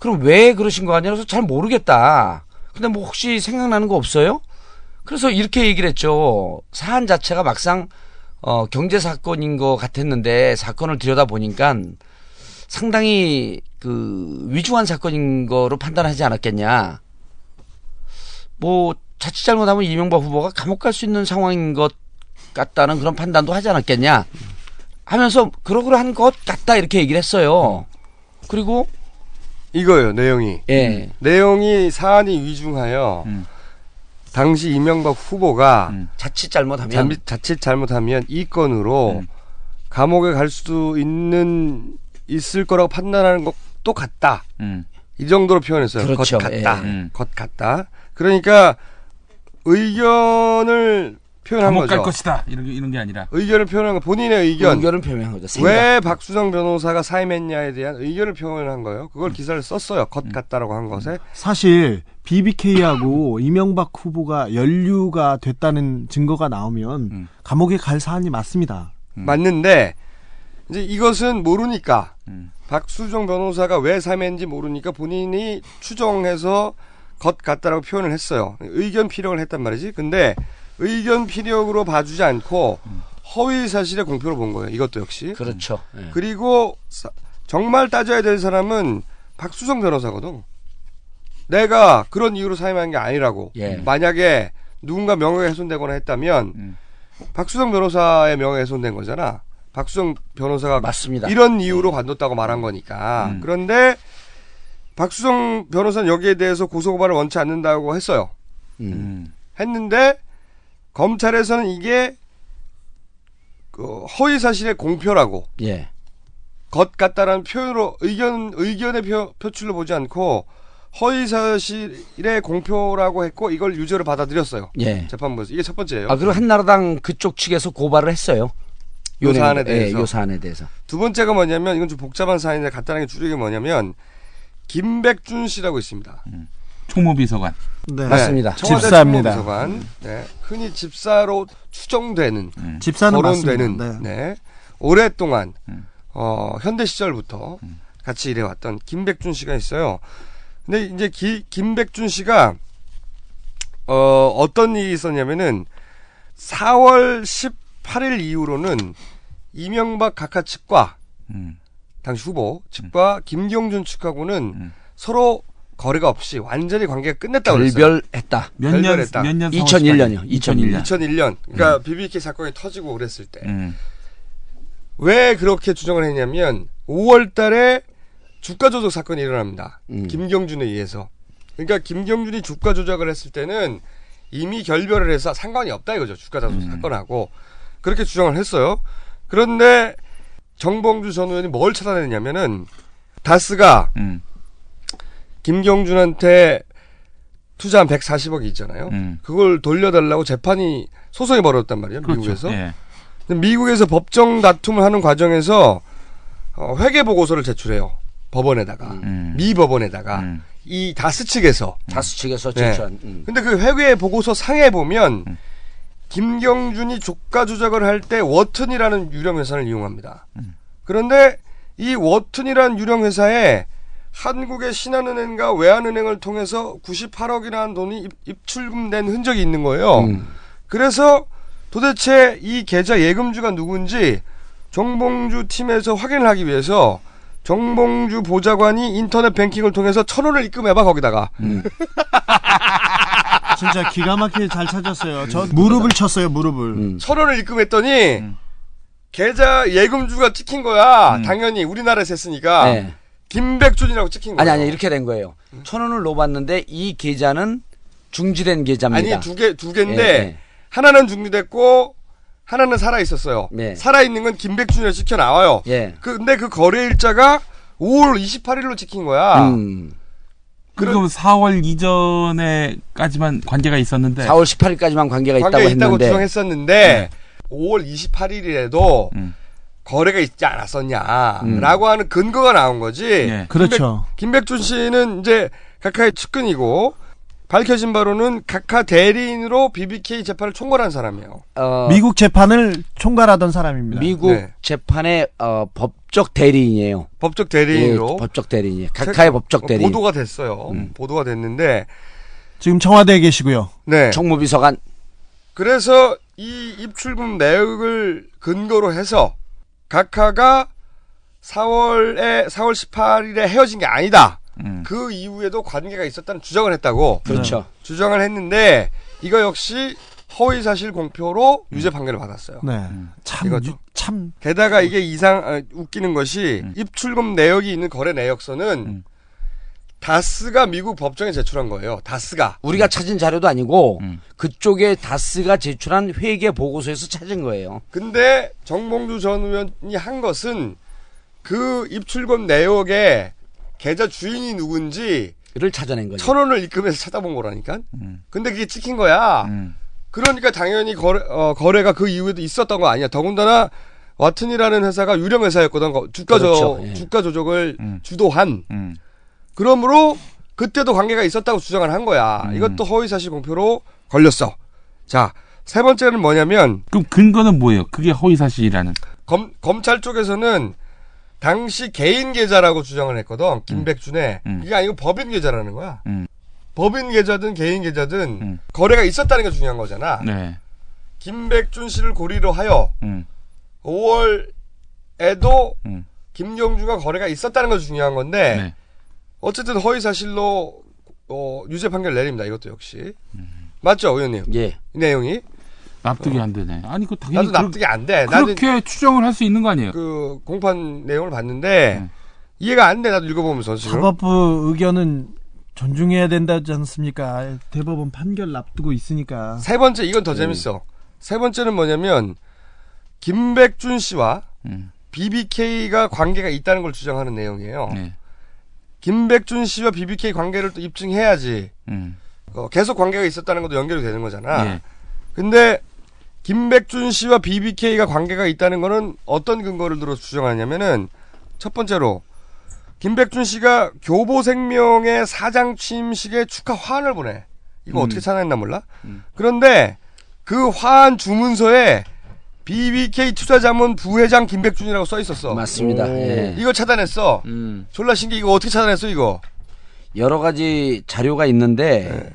K: 그럼 왜 그러신 거 아니야? 그래서 잘 모르겠다. 근데 뭐 혹시 생각나는 거 없어요? 그래서 이렇게 얘기를 했죠. 사안 자체가 막상 어, 경제 사건인 것 같았는데 사건을 들여다 보니까 상당히 그 위중한 사건인 거로 판단하지 않았겠냐. 뭐 자칫 잘못하면 이명박 후보가 감옥 갈 수 있는 상황인 것 같다는 그런 판단도 하지 않았겠냐. 하면서 그러그러한 것 같다 이렇게 얘기를 했어요. 그리고
E: 이거예요, 내용이.
K: 예.
E: 내용이 사안이 위중하여 당시 이명박 후보가
K: 자칫 잘못하면
E: 잠- 자칫 잘못하면 이 건으로 감옥에 갈 수도 있는 있을 거라고 판단하는 것도 같다.
A: 음.
E: 이 정도로 표현했어요.
K: 그렇죠.
E: 것 같다.
K: 예.
A: 음.
E: 것 같다. 그러니까 의견을 표현한
A: 감옥
E: 거죠.
A: 갈 것이다. 이런 게 이런 게 아니라.
E: 의견을 표현한 거 본인의 의견.
K: 의견을 표명한 거죠. 생각.
E: 왜 박수정 변호사가 사임했냐에 대한 의견을 표현한 거예요. 그걸 기사를 썼어요. 것 같다라고 한 것에.
M: 사실 BBK하고 이명박 후보가 연루가 됐다는 증거가 나오면
A: 음.
M: 감옥에 갈 사안이 맞습니다.
E: 맞는데 이제 이것은 모르니까
A: 음.
E: 박수정 변호사가 왜 사임했는지 모르니까 본인이 추정해서 것 같다라고 표현을 했어요. 의견 피력을 했단 말이지. 근데 의견 피력으로 봐주지 않고 허위 사실의 공표로 본 거예요. 이것도 역시.
K: 그렇죠. 예.
E: 그리고 사- 정말 따져야 될 사람은 박수정 변호사거든. 내가 그런 이유로 사임한 게 아니라고.
K: 예.
E: 만약에 누군가 명예가 훼손되거나 했다면
A: 음.
E: 박수정 변호사의 명예 훼손된 거잖아. 박수정 변호사가
K: 맞습니다.
E: 이런 이유로 관뒀다고 말한 거니까.
A: 음.
E: 그런데 박수정 변호사는 여기에 대해서 고소고발을 원치 않는다고 했어요.
A: 음.
E: 했는데 검찰에서는 이게 그 허위 사실의 공표라고
K: 예.
E: 것 같다라는 표현으로 의견 의견의 표, 표출로 보지 않고 허위 사실의 공표라고 했고 이걸 유죄로 받아들였어요.
K: 예.
E: 재판부에서 이게 첫 번째예요.
K: 아 그리고 한나라당 그쪽 측에서 고발을 했어요.
E: 요 사안에
K: 예,
E: 대해서.
K: 요 사안에 대해서.
E: 두 번째가 뭐냐면 이건 좀 복잡한 사안인데 간단하게 줄이기 뭐냐면 김백준 씨라고 있습니다.
A: 총무비서관.
M: 네.
K: 맞습니다.
M: 집사입니다.
E: 총무비서관. 네. 흔히 집사로 추정되는
M: 집사는
E: 거론되는.
M: 네.
E: 네. 오랫동안
A: 음.
E: 어, 현대 시절부터 같이 일해왔던 김백준 씨가 있어요. 근데 이제 기- 김백준 씨가 어, 어떤 일이 있었냐면은 4월 18일 이후로는 이명박 각하 측과
A: 음.
E: 당시 후보 측과 김경준 측하고는
A: 음.
E: 서로 거래가 없이 완전히 관계가 끝냈다고 그랬어요.
K: 결별했다.
A: 몇 년,
E: 결별했다.
A: 몇 년?
K: 2001년 이요.
A: 2001년.
E: 2001년. 그러니까 BBK 사건이 터지고 그랬을 때.
A: 음.
E: 왜 그렇게 주장을 했냐면 5월 달에 주가 조작 사건이 일어납니다.
K: 음.
E: 김경준에 의해서. 그러니까 김경준이 주가 조작을 했을 때는 이미 결별을 해서 상관이 없다 이거죠. 주가 조작 사건하고. 그렇게 주장을 했어요. 그런데 정봉주 전 의원이 뭘 찾아냈냐면은 다스가
A: 음.
E: 김경준한테 투자한 140억이 있잖아요.
A: 음.
E: 그걸 돌려달라고 재판이 소송이 벌어졌단 말이에요.
A: 그렇죠.
E: 미국에서.
A: 예.
E: 미국에서 법정 다툼을 하는 과정에서 어, 회계 보고서를 제출해요. 법원에다가
A: 음.
E: 미 법원에다가
A: 음.
E: 이 다스 측에서
K: 다스 측에서
E: 네.
K: 제출한. 음.
E: 근데 그 회계 보고서 상에 보면 김경준이 주가 조작을 할 때 워튼이라는 유령 회사를 이용합니다. 그런데 이 워튼이라는 유령 회사에 한국의 신한은행과 외환은행을 통해서 98억이라는 돈이 입, 입출금된 흔적이 있는 거예요.
K: 음.
E: 그래서 도대체 이 계좌 예금주가 누군지 정봉주 팀에서 확인을 하기 위해서 정봉주 보좌관이 인터넷 뱅킹을 통해서 천 원을 입금해봐 거기다가
M: 진짜 기가 막히게 잘 찾았어요. 저 무릎을 쳤어요, 무릎을.
K: 음.
E: 천 원을 입금했더니 계좌 예금주가 찍힌 거야. 당연히 우리나라에서 했으니까
K: 네.
E: 김백준이라고 찍힌 거야.
K: 아니 아니 이렇게 된 거예요. 천 원을 넣어봤는데 이 계좌는 중지된 계좌입니다.
E: 아니 두 개 두 개인데
K: 예, 예.
E: 하나는 중지됐고 하나는 살아 있었어요.
K: 네.
E: 살아 있는 건 김백준이라 찍혀 나와요.
K: 예.
E: 그 근데 그 거래 일자가 5월 28일로 찍힌 거야.
K: 음.
A: 그럼 4월 이전에까지만 관계가 있는데
K: 4월 18일까지만 관계가 있다고
E: 관계가 있다고
K: 했는데
E: 주장했었는데 5월 28일에도
A: 음.
E: 거래가 있지 않았었냐라고
K: 음.
E: 하는 근거가 나온 거지.
A: 예.
M: 그렇죠.
E: 김백, 김백준 씨는 이제 카카의 측근이고 밝혀진 바로는 카카 대리인으로 BBK 재판을 총괄한 사람이에요.
K: 어,
M: 미국 재판을 총괄하던 사람입니다.
K: 미국
E: 네.
K: 재판의 어, 법적 대리인이에요.
E: 법적 대리인으로
K: 예, 법적 대리인이에요. 각하의 법적 대리인. 음.
E: 보도가 됐어요. 보도가 됐는데
M: 지금 청와대에 계시고요.
E: 네.
K: 정무비서관
E: 그래서 이 입출금 내역을 근거로 해서 각하가 4월에 4월 18일에 헤어진 게 아니다.
A: 음.
E: 그 이후에도 관계가 있었다는 주장을 했다고
K: 그렇죠.
E: 주장을 했는데 이거 역시 허위 사실 공표로 유죄 판결을 받았어요.
M: 네. 참,
E: 이거
M: 유-
E: 좀-
M: 참,
E: 게다가 이게 이상 아, 웃기는 것이
A: 음.
E: 입출금 내역이 있는 거래 내역서는
A: 음.
E: 다스가 미국 법정에 제출한 거예요. 다스가.
K: 우리가 찾은 자료도 아니고
A: 음.
K: 그쪽에 다스가 제출한 회계 보고서에서 찾은 거예요.
E: 근데 정봉주 전 의원이 한 것은 그 입출금 내역에 계좌 주인이 누군지
K: 를 찾아낸 거죠.
E: 천 원을 입금해서 찾아본 거라니까.
A: 음.
E: 근데 그게 찍힌 거야.
A: 음.
E: 그러니까 당연히 거래, 어, 거래가 그 이후에도 있었던 거 아니야. 더군다나 와튼이라는 회사가 유령 회사였거든. 거- 주가 조
K: 그렇죠. 예.
E: 주가 조정을
A: 음.
E: 주도한.
A: 음.
E: 그러므로 그때도 관계가 있었다고 주장을 한 거야.
A: 음.
E: 이것도 허위사실 공표로 걸렸어. 자, 세 번째는 뭐냐면
A: 그럼 근거는 뭐예요? 그게 허위 사실이라는.
E: 검, 검찰 쪽에서는 당시 개인 계좌라고 주장을 했거든. 김백준의.
A: 음.
E: 이게 아니고 법인 계좌라는 거야.
A: 음.
E: 법인 계좌든 개인 계좌든
A: 음.
E: 거래가 있었다는 게 중요한 거잖아.
A: 네.
E: 김백준 씨를 고리로 하여
A: 음.
E: 5월에도
A: 음.
E: 김경주가 거래가 있었다는 거 중요한 건데
A: 네.
E: 어쨌든 허위 사실로 어, 유죄 판결 내립니다. 이것도 역시 맞죠, 의원님?
K: 예.
E: 이 내용이
A: 납득이 안 되네. 아니 그 당연히
E: 나도 납득이 안 돼.
A: 그,
E: 나도
A: 그렇게 추정을 할 수 있는 거 아니에요?
E: 그 공판 내용을 봤는데
A: 음.
E: 이해가 안 돼. 나도 읽어보면서 지금.
M: 사법부 의견은 존중해야 된다지 않습니까? 대법원 판결 앞두고 있으니까.
E: 세 번째 이건 더 재밌어. 세 번째는 뭐냐면 김백준 씨와
A: 음.
E: BBK가 관계가 있다는 걸 주장하는 내용이에요.
A: 네.
E: 김백준 씨와 BBK 관계를 또 입증해야지
A: 음.
E: 어, 계속 관계가 있었다는 것도 연결이 되는 거잖아.
A: 예.
E: 근데 김백준 씨와 BBK가 관계가 있다는 거는 어떤 근거를 들어 주장하냐면은 첫 번째로 김백준 씨가 교보생명의 사장 취임식에 축하 화환을 보내. 이거
A: 음.
E: 어떻게 찾아냈나 몰라.
A: 음.
E: 그런데 그 화환 주문서에 BBK 투자자문 부회장 김백준이라고 써 있었어.
K: 맞습니다. 예.
E: 이거 차단했어.
K: 음.
E: 졸라 신기 이거 어떻게 차단했어 이거?
K: 여러 가지 자료가 있는데
E: 네.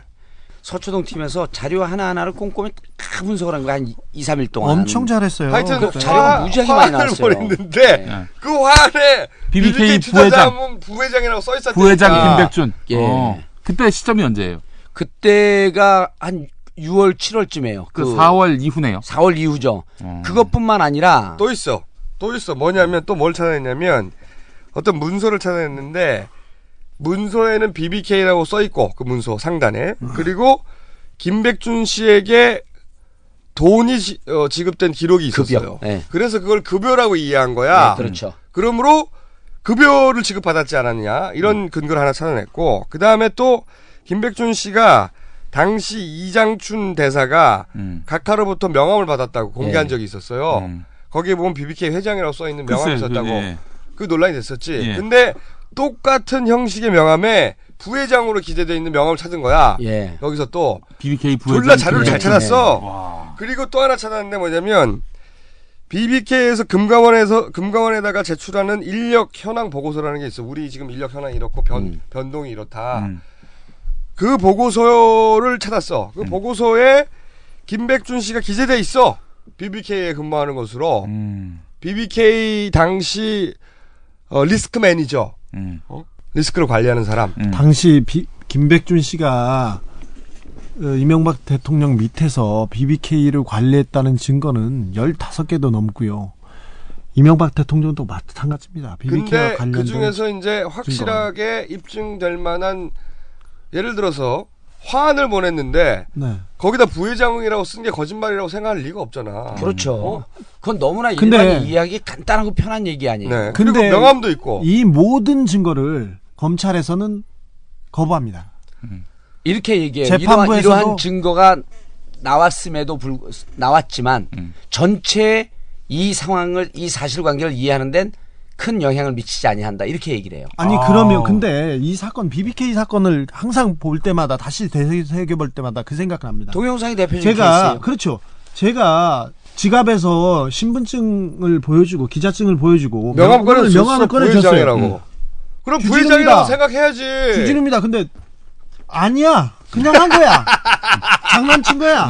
K: 서초동 팀에서 자료 하나하나를 꼼꼼히 다 분석을 한 거야. 한 2, 3일 동안.
M: 엄청 잘했어요.
E: 하여튼
K: 그 자료가 무지하게 많이 나왔어요.
E: 보냈는데
A: 네.
E: 그 화환에
A: BBK
E: BBK 투자자문 부회장이라고 써 있었으니까
A: 부회장 김백준.
K: 예.
A: 어. 그때 시점이 언제예요?
K: 그때가 한 6월, 7월쯤이에요.
A: 그 4월 이후네요.
K: 4월 이후죠.
A: 어.
K: 그것뿐만 아니라
E: 또 있어. 또 있어. 뭐냐면 또 뭘 찾아냈냐면 어떤 문서를 찾아냈는데 문서에는 BBK라고 써 있고 그 문서 상단에 그리고 김백준 씨에게 돈이 지, 어, 지급된 기록이 있었어요.
K: 급여. 예.
E: 그래서 그걸 급여라고 이해한 거야.
K: 네, 그렇죠.
E: 그러므로 급여를 지급받았지 않았냐 이런 근거를 하나 찾아냈고 그 다음에 또 김백준 씨가 당시 이장춘 대사가
A: 음.
E: 각하로부터 명함을 받았다고 공개한
K: 예.
E: 적이 있었어요.
A: 음.
E: 거기에 보면 BBK 회장이라고 써 있는 명함이
A: 글쎄요,
E: 있었다고.
A: 그, 예.
E: 그 논란이 됐었지.
A: 예.
E: 근데 똑같은 형식의 명함에 부회장으로 기재되어 있는 명함을 찾은 거야.
K: 예.
E: 여기서 또
A: BBK 부회장
E: 졸라 자료를 잘
A: 네.
E: 찾았어.
A: 와.
E: 그리고 또 하나 찾았는데 뭐냐면 BBK에서 금감원에서 금감원에다가 제출하는 인력 현황 보고서라는 게 있어. 우리 지금 인력 현황이 이렇고 변
K: 음.
E: 변동이 이렇다.
A: 음.
E: 그 보고서를 찾았어. 그 보고서에 김백준 씨가 기재돼 있어. BBK에 근무하는 것으로.
A: 음.
E: BBK 당시 어, 리스크 매니저,
A: 음.
E: 리스크를 관리하는 사람.
A: 음.
M: 당시 비- 김백준 씨가 어, 이명박 대통령 밑에서 BBK를 관리했다는 증거는 15개도 넘고요. 이명박 대통령도 마찬가지입니다. BBK와 관련된
E: 그 중에서 이제 확실하게 입증될 만한 예를 들어서 화환을 보냈는데
M: 네.
E: 거기다 부회장이라고 쓴 게 거짓말이라고 생각할 리가 없잖아.
K: 그렇죠. 그건 너무나
M: 근데-
K: 일반인 이해하기 간단하고 편한 얘기 아니에요.
E: 네. 그리고
M: 근데
E: 명함도 있고.
M: 이 모든 증거를 검찰에서는 거부합니다.
K: 이렇게 얘기해요.
M: 재판부에서도-
K: 이러한, 이러한 증거가 나왔음에도 불 나왔지만
A: 음.
K: 전체 이 상황을 이 사실관계를 이해하는 데는 큰 영향을 미치지 아니한다 이렇게 얘기를 해요.
M: 아니
A: 아.
M: 그러면 근데 이 사건 BBK 사건을 항상 볼 때마다 다시 되새겨 볼 때마다 그 생각납니다.
K: 동영상이 대표적인
M: 제가
K: 케이스예요.
M: 그렇죠. 제가 지갑에서 신분증을 보여주고 기자증을 보여주고
E: 명함 꺼내줬어.
M: 명함을 꺼내줬어요.
E: 부회장이라고. 그럼
M: 규진입니다.
E: 부회장이라고 생각해야지.
M: 규진입니다. 근데 아니야. 그냥 한 거야. 장난친 거야.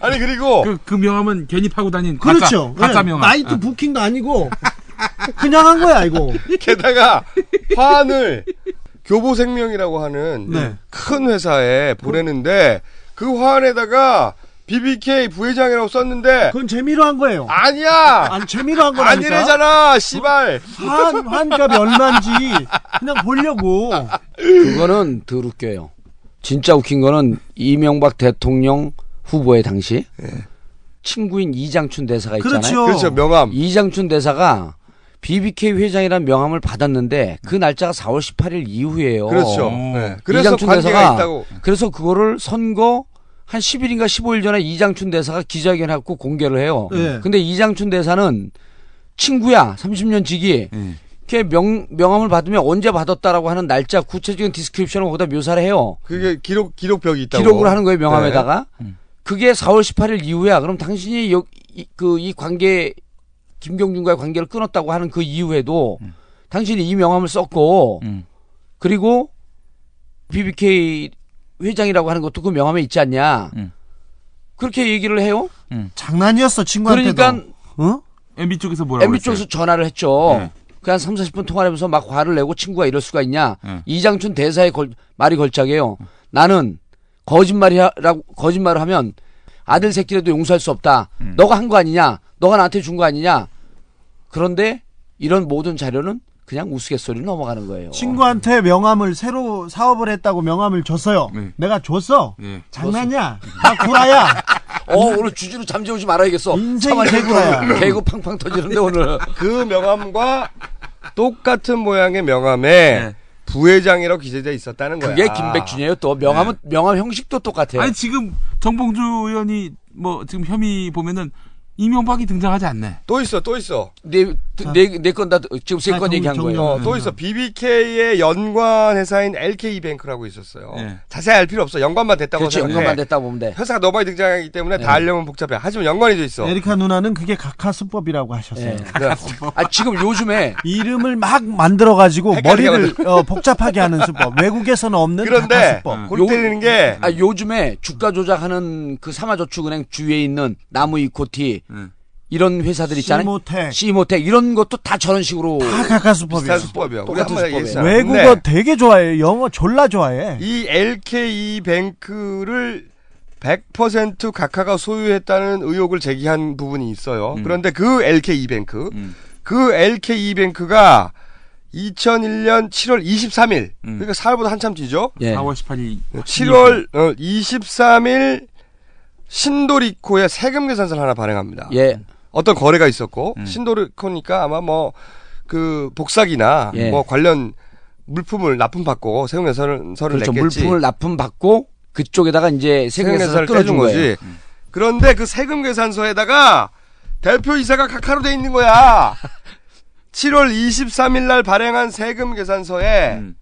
E: 아니 그리고
A: 그, 그 명함은 괜히 파고 다닌
M: 그렇죠.
A: 가짜, 가짜
M: 네.
A: 명함.
M: 나이트
A: 아.
M: 부킹도 아니고 그냥 한 거야 이거.
E: 게다가 화환을 교보생명이라고 하는
M: 네.
E: 큰 회사에 보내는데 그 화환에다가 BBK 부회장이라고 썼는데
M: 그건 재미로 한 거예요.
E: 아니야.
M: 아니 재미로 한 거라니까.
E: 아니래잖아, 씨발.
M: 한 환갑이 얼마인지 그냥 보려고.
K: 그거는 덜 웃겨요. 진짜 웃긴 거는 이명박 대통령 후보의 당시 친구인 이장춘 대사가 있잖아요.
M: 그렇죠.
E: 그렇죠, 명함.
K: 이장춘 대사가 BBK 회장이라는 명함을 받았는데 그 날짜가 4월 18일 이후에요.
E: 그렇죠. 네. 그래서
K: 이장춘
E: 관계가
K: 대사가
E: 있다고.
K: 그래서 그거를 선거 한 10일인가 15일 전에 이장춘 대사가 기자회견 하고 공개를 해요.
M: 네.
K: 근데 이장춘 대사는 친구야 30년 지기
A: 예.
K: 걔 명, 명함을 받으면 언제 받았다라고 하는 날짜 구체적인 디스크립션을 거기다 묘사를 해요.
E: 그게 기록 기록벽이 있다고.
K: 기록을 하는 거예요 명함에다가.
A: 네.
K: 그게 4월 18일 이후야. 그럼 당신이 그이 관계 김경준과의 관계를 끊었다고 하는 그 이후에도 당신이 이 명함을 썼고
A: 음.
K: 그리고 BBK 회장이라고 하는 것도 그 명함에 있지 않냐.
A: 음.
K: 그렇게 얘기를 해요.
M: 장난이었어 친구한테도.
K: 그러니까
M: 어?
A: MB 쪽에서 뭐라고
K: MB
A: 그랬어요?
K: 쪽에서 전화를 했죠.
A: 네.
K: 그한 3, 40분 통화를 하면서 막 화를 내고 친구가 이럴 수가 있냐.
A: 네.
K: 이장춘 대사의 걸- 말이 걸작이에요. 나는 거짓말이라고 거짓말을 하면 아들 새끼라도 용서할 수 없다.
A: 음.
K: 너가 한 거 아니냐? 너가 나한테 준 거 아니냐? 그런데 이런 모든 자료는 그냥 우스갯소리로 넘어가는 거예요.
M: 친구한테 명함을 새로 사업을 했다고 명함을 줬어요.
A: 네.
M: 내가 줬어.
A: 예.
M: 장난이야. 나 구라야.
K: 어 오늘 주주로 잠재우지 말아야겠어. 차마
M: 개구라야.
K: 개구, 개구 팡팡 터지는데 오늘.
E: 그 명함과 똑같은 모양의 명함에
A: 네.
E: 부회장이라고 기재되어 있었다는 거야.
K: 그게 김백준이에요. 또 명함은 명함 형식도 똑같아요.
A: 아니 지금 정봉주 의원이 뭐 지금 혐의 보면은 이명박이 등장하지 않네.
E: 또 있어, 또 있어.
K: 네 네건 다 지금 세
M: 아,
K: 건
M: 정-
K: 얘기한
M: 정리-
K: 거예요.
E: 어, 또 있어. BBK의 연관 회사인 LK뱅크라고 있었어요.
A: 네.
E: 자세히 알 필요 없어. 연관만 됐다고
K: 그렇지. 연관만 됐다 보면 돼.
E: 회사가 너무 많이 등장하기 때문에 다 알려면 복잡해. 하지만 연관이 돼 있어.
M: 에리카 누나는 그게 각하수법이라고 하셨어요.
K: 예. 아 지금 요즘에
M: 이름을 막 만들어 가지고 머리를 어, 복잡하게 하는 수법. 외국에서는 없는
E: 그런데
M: 각하수법.
E: 골 때리는 게
K: 아 요즘에 주가 조작하는 그 삼화저축은행 주위에 있는 나무 이코티
A: 음.
K: 이런 회사들 있잖아요.
M: 시모텍.
K: 시모텍 이런 것도 다 저런 식으로
M: 다 각하수법이야.
E: 비슷한 수법이야. 우리
K: 똑같은
E: 한번. 얘기했잖아.
M: 외국어
E: 근데
M: 되게 좋아해. 영어 졸라 좋아해.
E: 이 LK뱅크를 100% 각하가 소유했다는 의혹을 제기한 부분이 있어요.
A: 음.
E: 그런데 그 LK뱅크,
A: 음.
E: 그 LK뱅크가 2001년 7월 23일,
A: 음.
E: 그러니까 4월보다 한참 뒤죠.
K: 예.
A: 4월 18일
E: 7월 어, 23일 신도리코에 세금 계산서를 하나 발행합니다.
K: 예.
E: 어떤 거래가 있었고
A: 음.
E: 신도리코니까 아마 뭐 그 복사기나
K: 예.
E: 뭐 관련 물품을 납품받고 세금 계산서를
K: 그렇죠.
E: 냈겠지.
K: 물품을 납품 받고 그쪽에다가 이제
E: 떼준
K: 거예요.
E: 거지. 그런데 그 세금 계산서에다가 대표 이사가 각하로 돼 있는 거야. 7월 23일 날 발행한 세금 계산서에
A: 음.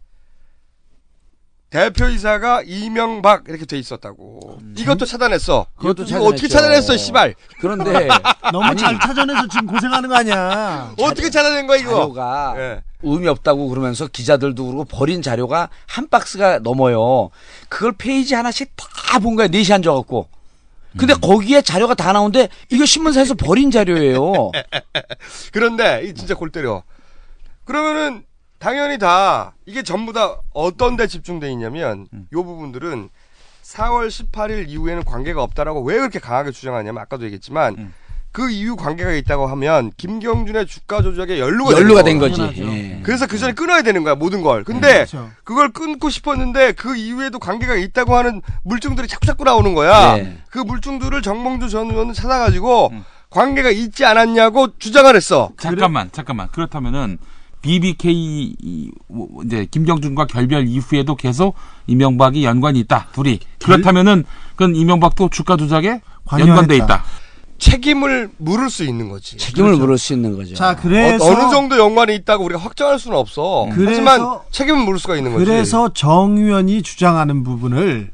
E: 대표이사가 이명박 이렇게 돼 있었다고. 이것도 차단했어.
K: 그것도
E: 이거 어떻게
K: 차단했죠.
E: 차단했어, 씨발.
K: 그런데
M: 너무
K: 아니,
M: 잘 찾아내서 지금 고생하는 거 아니야.
E: 어떻게 차단된 거야, 이거?
K: 자료가
E: 예.
K: 의미 없다고 그러면서 기자들도 그러고 버린 자료가 한 박스가 넘어요. 그걸 페이지 하나씩 다 본 거야. 넷이 앉아 갖고. 근데 거기에 자료가 다 나오는데 이거 신문사에서 버린 자료예요.
E: 그런데 이 진짜 골 때려. 그러면은 당연히 다 이게 전부 다 어떤 데 집중돼 있냐면 요 부분들은 4월 18일 이후에는 관계가 없다라고 왜 그렇게 강하게 주장하냐면 아까도 얘기했지만 그 이후 관계가 있다고 하면 김경준의 주가 조작에 연루가,
K: 연루가 된
E: 거야.
K: 거지. 예.
E: 그래서 그 전에 끊어야 되는 거야 모든 걸. 근데
M: 그렇죠.
E: 그걸 끊고 싶었는데 그 이후에도 관계가 있다고 하는 물증들이 자꾸 자꾸 나오는 거야.
K: 예.
E: 그 물증들을 정봉주 전 의원은 찾아가지고 관계가 있지 않았냐고 주장을 했어.
A: 잠깐만, 잠깐만. 그렇다면은 BBK 이- 뭐 이제 김경준과 결별 이후에도 계속 이명박이 연관이 있다. 둘이. 그렇다면은 그건 이명박도 주가 조작에. 연관돼 있다.
E: 책임을 물을 수 있는 거지.
K: 책임을 물을 수 있는 거죠.
M: 자, 그래서
E: 어, 느 정도 연관이 있다고 우리가 확정할 수는 없어.
M: 그래서-
E: 하지만 책임을 물을 수가 있는 거지.
M: 그래서 정 의원이 주장하는 부분을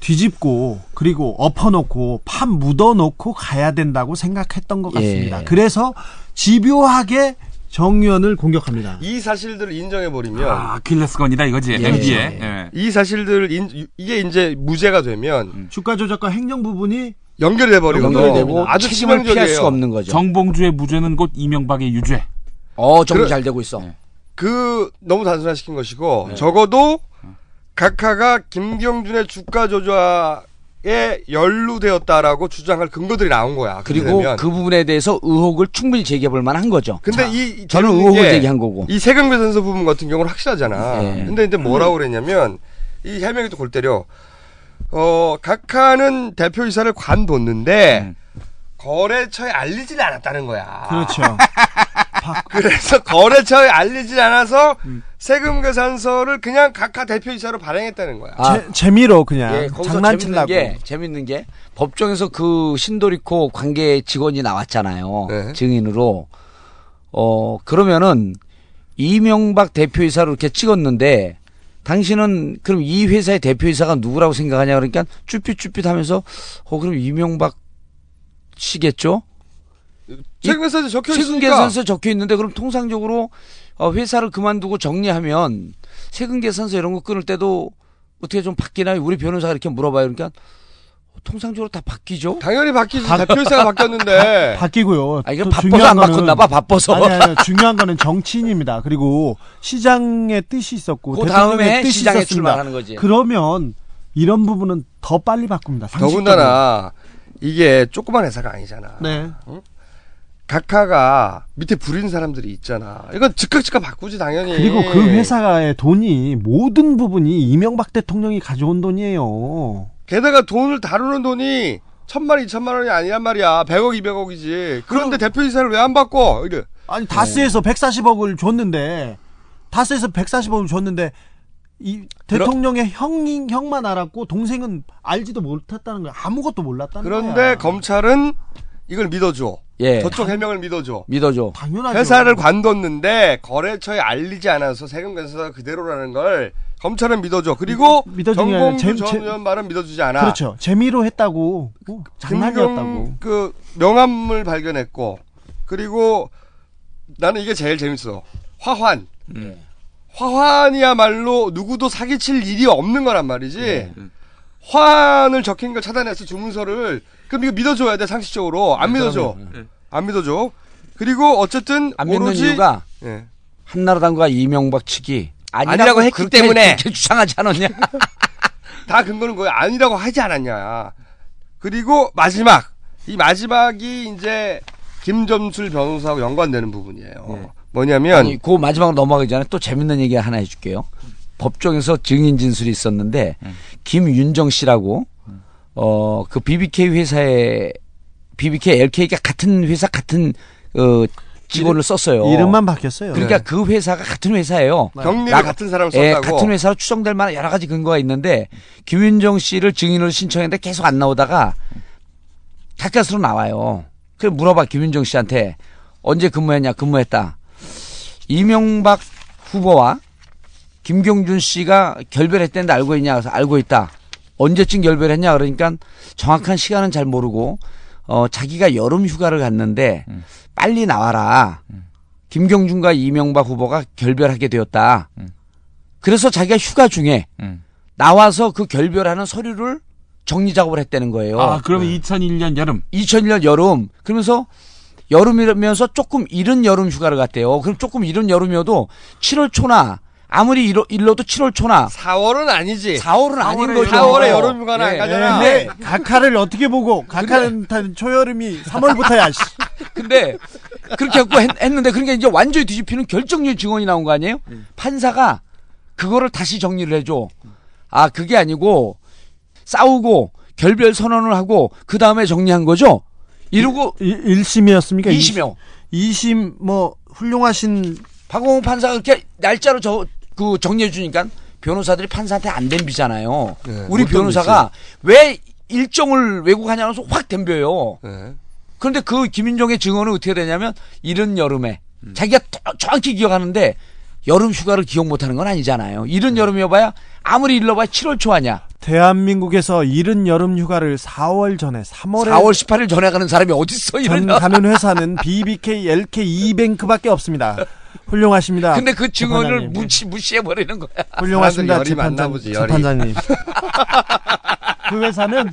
M: 뒤집고 그리고 엎어놓고 판 묻어놓고 가야 된다고 생각했던 것 같습니다.
K: 예.
M: 그래서 집요하게 정 의원을 공격합니다.
E: 이 사실들을 인정해 버리면
A: 아, 아킬레스건이다 이거지.
K: 예.
A: MB에. 예.
E: 이 사실들을 인- 이게 이제 무죄가 되면
M: 주가 조작과 행정 부분이
E: 연결돼 버리거든.
K: 연결되고
E: 아주
K: 책임을 피할
E: 치명적이에요.
K: 수가 없는 거죠.
A: 정봉주의 무죄는 곧 이명박의 유죄.
K: 어, 정리
E: 그래-
K: 잘 되고 있어.
E: 그 너무 단순화시킨 것이고
K: 네.
E: 적어도 각하가 김경준의 주가 조작 에 연루되었다라고 주장할 근거들이 나온 거야.
K: 그리고.
E: 그
K: 부분에 대해서 의혹을 충분히 제기해 볼 만한 거죠.
E: 근데
K: 자,
E: 이 저는
K: 의혹을
E: 게
K: 제기한 거고.
E: 이 세금계 선서 부분 같은 경우는 확실하잖아.
K: 예.
E: 근데 이제 뭐라고 그랬냐면 이 해명이 또골 때려. 어 각하는 대표이사를 관뒀는데 거래처에 알리질 않았다는 거야.
M: 그렇죠.
E: 그래서 거래처에 알리질 않아서
K: 음.
E: 세금 계산서를 그냥 각하 대표이사로 발행했다는 거야.
K: 아,
M: 재, 재미로 그냥
K: 예,
M: 장난친다고.
K: 재밌는 게, 재밌는 게 법정에서 그 신도리코 관계 직원이 나왔잖아요.
E: 네.
K: 증인으로. 어, 그러면은 이명박 대표이사로 이렇게 찍었는데 당신은 그럼 이 회사의 대표이사가 누구라고 생각하냐 그러니까 쭈삣쭈삣 하면서 어, 그럼 이명박 씨겠죠?
E: 세금 계산서 적혀
K: 세금
E: 있으니까.
K: 계산서에 적혀 있는데 그럼 통상적으로 어, 회사를 그만두고 정리하면 세금 계산서 이런 거 끊을 때도 어떻게 좀 바뀌나요? 우리 변호사가 이렇게 물어봐요. 그러니까 통상적으로 다 바뀌죠.
E: 당연히 바뀌지. 대표이사가 바뀌었는데.
M: 바뀌고요.
K: 아, 이게
M: 또
K: 바빠서 안
M: 거는-
K: 바꿨나 봐, 바빠서.
M: 아니, 아니, 중요한 거는 정치인입니다. 그리고 시장의 뜻이 있었고
K: 그 다음에
M: 뜻이
K: 시장에
M: 있었습니다.
K: 출마하는 거지.
M: 그러면 이런 부분은 더 빨리 바꿉니다. 상식적으로.
E: 더군다나 이게 조그만 회사가 아니잖아.
M: 네.
E: 각하가 밑에 부린 사람들이 있잖아. 이건 즉각 즉각 바꾸지 당연히.
M: 그리고 그 회사의 돈이 모든 부분이 이명박 대통령이 가져온 돈이에요.
E: 게다가 돈을 다루는 돈이 천만 이천만 원이 아니란 말이야. 100억 200억이지. 그런데 대표이사를 왜 안 바꿔? 이래.
M: 아니 다스에서 140억을 줬는데 다스에서 140억을 줬는데 이 대통령의 형이 형만 알았고 동생은 알지도 못했다는 거야. 아무것도 몰랐다는
E: 그런데
M: 거야.
E: 검찰은 이걸 믿어줘.
K: 예.
E: 저쪽 해명을 믿어줘.
K: 믿어줘.
M: 당연하죠.
E: 회사를 관뒀는데 거래처에 알리지 않아서 세금 계산서가 그대로라는 걸 검찰은 믿어줘. 그리고
M: 믿어주는 게 아니라
E: 정봉주
M: 재-
E: 전
M: 재-
E: 의원 말은 믿어주지 않아.
M: 그렇죠. 재미로 했다고. 뭐, 장난이었다고.
E: 그 명함을 발견했고 그리고 나는 이게 제일 재밌어. 화환.
K: 음.
E: 화환이야말로 누구도 사기칠 일이 없는 거란 말이지.
K: 네.
E: 화환을 적힌 걸 차단해서 주문서를 그럼 이거 믿어줘야 돼 상식적으로 안 믿어줘. 안 믿어줘. 그리고 어쨌든
K: 안 믿는
E: 오로지
K: 이유가
E: 예.
K: 한나라당과 이명박 측이 아니라고,
E: 아니라고 했기 때문에.
K: 주장하지 않았냐?
E: 다 근거는 거야. 아니라고 하지 않았냐. 그리고 마지막. 이 마지막이 이제 김점술 변호사하고 연관되는 부분이에요. 뭐냐면
K: 아니, 그 마지막 넘어가기 전에 또 재밌는 얘기 하나 해줄게요. 법정에서 증인 진술이 있었는데 김윤정 씨라고 어 그 BBK 회사에 BBK LK가 같은 회사 같은 어 직원을 썼어요.
M: 이름만 바뀌었어요.
K: 그러니까 그 회사가 같은 회사예요.
E: 경리를
K: 나-
E: 같은 사람을
K: 예,
E: 썼다고.
K: 같은 회사로 추정될 만한 여러 가지 근거가 있는데 김윤정 씨를 증인으로 신청했는데 계속 안 나오다가 가까스로 나와요. 그래 물어봐 김윤정 씨한테 언제 근무했냐 근무했다. 이명박 후보와 김경준 씨가 결별했다는데 알고 있냐? 그래서 알고 있다. 언제쯤 결별했냐? 그러니까 정확한 시간은 잘 모르고 어 자기가 여름 휴가를 갔는데
A: 음.
K: 빨리 나와라. 김경준과 이명박 후보가 결별하게 되었다. 그래서 자기가 휴가 중에
A: 음.
K: 나와서 그 결별하는 서류를 정리 작업을 했다는 거예요.
A: 아, 그러면 2001년 여름.
K: 2001년 여름. 그러면서 여름이면서 조금 이른 여름 휴가를 갔대요. 그럼 조금 이른 여름이어도 7월 초나 아무리 일러, 일러도 7월 초나
E: 4월은 아니지.
K: 4월은 아닌 거죠.
E: 4월에 여름 휴가는 안
K: 예.
E: 가잖아.
M: 네, 각하를 어떻게 보고 각하한테는 초여름이 3월부터야. 씨.
K: 근데 그렇게 갖고 했, 했는데 그러니까 이제 완전히 뒤집히는 결정적 증언이 나온 거 아니에요? 판사가 그거를 다시 정리를 해줘. 아 그게 아니고 싸우고 결별 선언을 하고 그 다음에 정리한 거죠. 이러고
M: 1, 심이었습니까
K: 2심이요.
M: 2심 뭐 훌륭하신
K: 박홍호 판사가 그렇게 날짜로 저 그 정리해 주니까 변호사들이 판사한테 안 덤비잖아요.
E: 네,
K: 우리
E: 못
K: 변호사가 왜 일정을 왜곡하냐면서 확 덤벼요.
E: 네.
K: 그런데 그 김인종의 증언은 어떻게 되냐면 이른 여름에
E: 음.
K: 자기가 또 정확히 기억하는데 여름 휴가를 기억 못하는 건 아니잖아요. 이른
E: 네.
K: 여름이어봐야 아무리 일러봐야 7월 초 아니야.
M: 대한민국에서 이른 여름 휴가를 4월 전에 3월에
K: 4월 18일 전에 가는 사람이 어딨어 이런.
M: 전 가는 회사는 BBK, LK, 이뱅크밖에 없습니다. 훌륭하십니다.
K: 근데 그 증언을
M: 재판장님.
K: 무시 무시해 버리는 거야.
M: 훌륭하십니다. 재판장. 재판장님. 그 회사는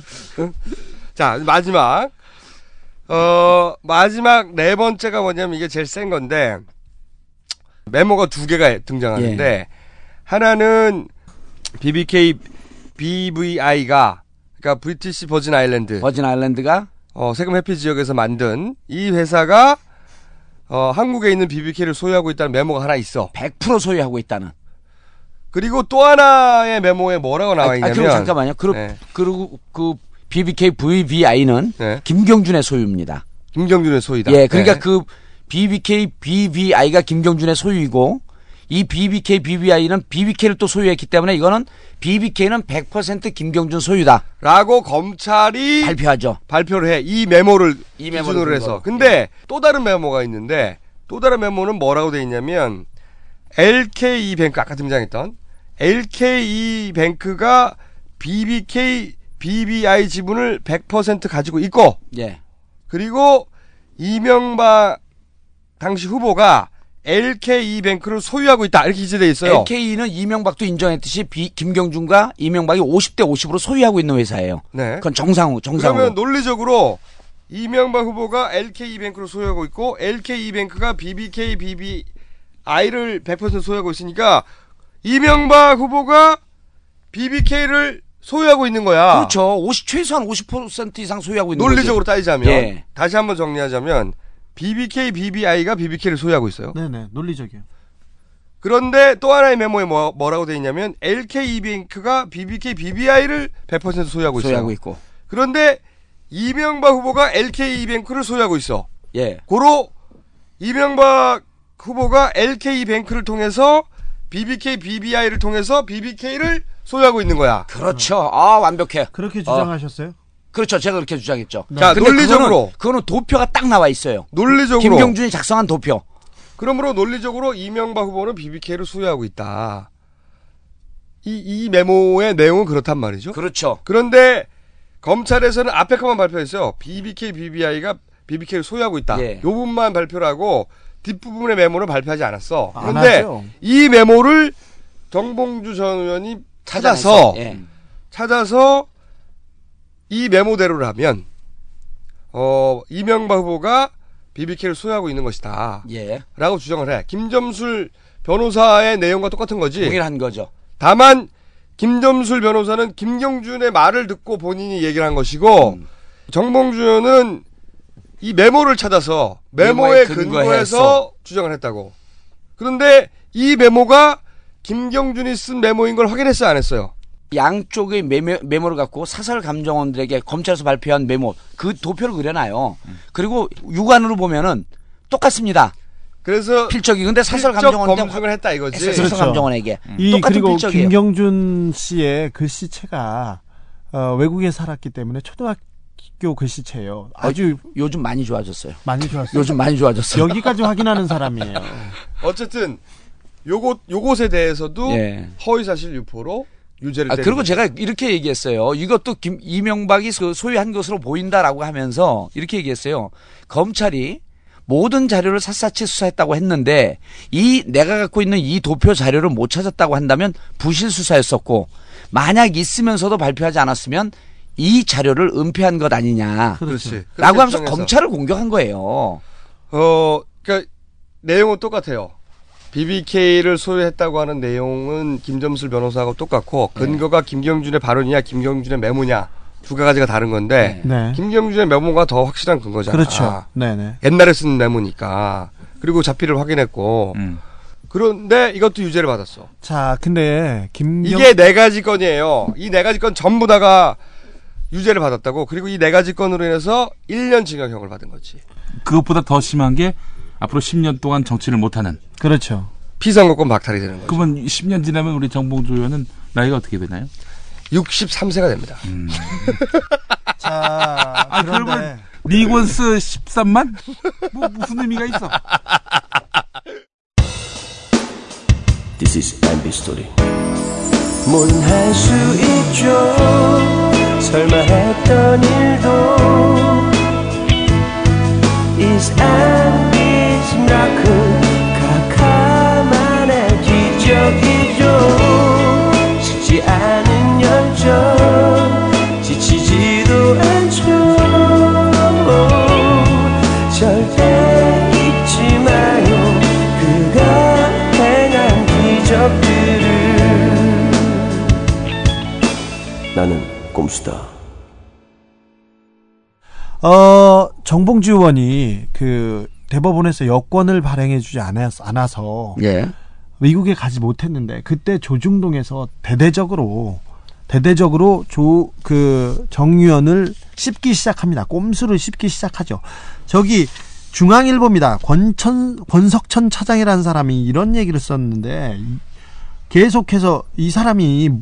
E: 자, 마지막. 어, 마지막 네 번째가 뭐냐면 이게 제일 센 건데, 메모가 두 개가 등장하는데,
K: 예.
E: 하나는 BBK BVI가, 그러니까 브리티시 버진 아일랜드,
K: 버진 아일랜드가
E: 어, 세금 회피 지역에서 만든 이 회사가, 어, 한국에 있는 BBK를 소유하고 있다는 메모가 하나 있어.
K: 100% 소유하고 있다는.
E: 그리고 또 하나의 메모에 뭐라고 나와
K: 아,
E: 있냐면,
K: 그리고 잠깐만요. 그리고,
E: 네.
K: 그리고 그 BBK VVI는
E: 네.
K: 김경준의 소유입니다.
E: 김경준의 소유다.
K: 예, 그러니까
E: 네.
K: 그 BBK BVI가 김경준의 소유이고 이 BBK BVI는 BBK를 또 소유했기 때문에 이거는 BBK는 100% 김경준 소유다.
E: 라고 검찰이
K: 발표하죠.
E: 발표를 해. 이 메모를
K: 이 메모를
E: 해서. 근데 또 다른 메모가 있는데 또 다른 메모는 뭐라고 돼 있냐면 LKE 뱅크 아까 등장했던 LKE 뱅크가 BBK BBI 지분을 100% 가지고 있고
K: 예.
E: 그리고 이명박 당시 후보가 LKE 뱅크를 소유하고 있다 이렇게 기재돼 있어요.
K: LKE는 이명박도 인정했듯이 비- 김경준과 이명박이 50대 50으로 소유하고 있는 회사예요.
E: 네.
K: 그건 정상우, 정상으로.
E: 그러면 논리적으로 이명박 후보가 LKE 뱅크를 소유하고 있고 LKE 뱅크가 BBK BBI를 100% 소유하고 있으니까 이명박 후보가 BBK를 소유하고 있는 거야.
K: 그렇죠. 50 최소한 50% 이상 소유하고 있는
E: 논리적으로
K: 거지.
E: 따지자면
K: 예.
E: 다시 한번 정리하자면 BBK BBI가 BBK를 소유하고 있어요.
M: 네네 논리적이요.
E: 그런데 또 하나의 메모에 뭐, 뭐라고 돼 있냐면 LKE 뱅크가 BBK BBI를 100% 소유하고 있어요.
K: 소유하고 있고.
E: 그런데 이명박 후보가 LKE 뱅크를 소유하고 있어.
K: 예.
E: 고로 이명박 후보가 LKE 뱅크를 통해서 BBK BBI를 통해서 BBK를 소유하고 있는 거야.
K: 그렇죠. 아, 완벽해.
M: 그렇게
K: 어.
M: 주장하셨어요?
K: 그렇죠. 제가 그렇게 주장했죠.
E: 자,
K: 근데
E: 논리적으로.
K: 그거는, 그거는 도표가 딱 나와 있어요.
E: 논리적으로.
K: 김경준이 작성한 도표.
E: 그러므로 논리적으로 이명박 후보는 BBK를 소유하고 있다. 이, 이 메모의 내용은 그렇단 말이죠.
K: 그렇죠.
E: 그런데 검찰에서는 앞에 것만 발표했어요. BBK, BBI가 BBK를 소유하고 있다.
K: 예.
E: 이 부분만 발표를 하고 뒷부분의 메모를 발표하지 않았어.
M: 안
E: 그런데
M: 하죠.
E: 이 메모를 정봉주 전 의원이 찾아서
K: 예.
E: 찾아서 이 메모대로라면 어 이명박 후보가 BBK를 소유하고 있는 것이다.
K: 예.
E: 라고 주장을 해. 김점술 변호사의 내용과 똑같은 거지.
K: 동일한 거죠.
E: 다만 김점술 변호사는 김경준의 말을 듣고 본인이 얘기를 한 것이고
K: 음.
E: 정봉주 의원은 이 메모를 찾아서
K: 메모에
E: 근거해서. 주장을 했다고. 그런데 이 메모가 김경준이 쓴 메모인 걸 확인했어요, 안 했어요?
K: 양쪽의 메모, 메모를 갖고 사설 감정원들에게 검찰에서 발표한 메모 그 도표를 그려놔요. 그리고 육안으로 보면은 똑같습니다.
E: 그래서
K: 필적이 근데 사설
E: 실적
K: 감정원
E: 검증을 했다 이거지.
K: 사설
M: 그렇죠.
K: 감정원에게
M: 이
K: 똑같은
M: 그리고
K: 필적이에요.
M: 김경준 씨의 글씨체가 어, 외국에 살았기 때문에 초등학교 글씨체예요. 아주
K: 요즘 많이 좋아졌어요.
M: 많이 좋았어요.
K: 요즘 많이 좋아졌어요.
M: 여기까지 확인하는 사람이에요.
E: 어쨌든 요곳 요곳에 대해서도
K: 예.
E: 허위 사실 유포로 유죄를
K: 아, 그리고. 제가 이렇게 얘기했어요. 이것도 김, 이명박이 그 소유한 것으로 보인다라고 하면서 이렇게 얘기했어요. 검찰이 모든 자료를 샅샅이 수사했다고 했는데 이 내가 갖고 있는 이 도표 자료를 못 찾았다고 한다면 부실 수사였었고 만약 있으면서도 발표하지 않았으면 이 자료를 은폐한 것 아니냐.
E: 그렇지.
K: 라고 하면서 검찰을 공격한 거예요.
E: 어, 그러니까 내용은 똑같아요. BBK를 소유했다고 하는 내용은 김점술 변호사하고 똑같고
K: 네.
E: 근거가 김경준의 발언이냐 김경준의 메모냐 두 가지가 다른 건데
M: 네.
E: 김경준의 메모가 더 확실한 근거잖아.
M: 그렇죠. 네네.
E: 옛날에 쓴 메모니까 그리고 자필을 확인했고
A: 음.
E: 그런데 이것도 유죄를 받았어.
M: 자, 근데 김경
E: 이게 네 가지 건이에요. 이 네 가지 건 전부 다가 유죄를 받았다고. 그리고 이 네 가지 건으로 인해서 1년 징역형을 받은 거지.
A: 그것보다 더 심한 게 앞으로 10년 동안 정치를 못하는.
M: 그렇죠.
E: 피선거권 박탈이 되는 거죠.
A: 그러면 10년 지나면 우리 정봉주 의원은 나이가 어떻게 되나요?
E: 63세가 됩니다.
M: 자,
A: 아,
M: 그런데
A: 그러면 리곤스 13만? 뭐 무슨 의미가 있어?
B: This is MB Story. 뭘할 수 있죠? 설마 했던 일도 Is MB's 나는
M: 어, 정봉주 의원이 그 대법원에서 여권을 발행해주지 않아서,
K: 예.
M: 미국에 가지 못했는데 그때 조중동에서 대대적으로 대대적으로 조 그 정유연을 씹기 시작합니다. 꼼수를 씹기 시작하죠. 저기 중앙일보입니다. 권천 권석천 차장이라는 사람이 이런 얘기를 썼는데 이- 계속해서 이 사람이 어,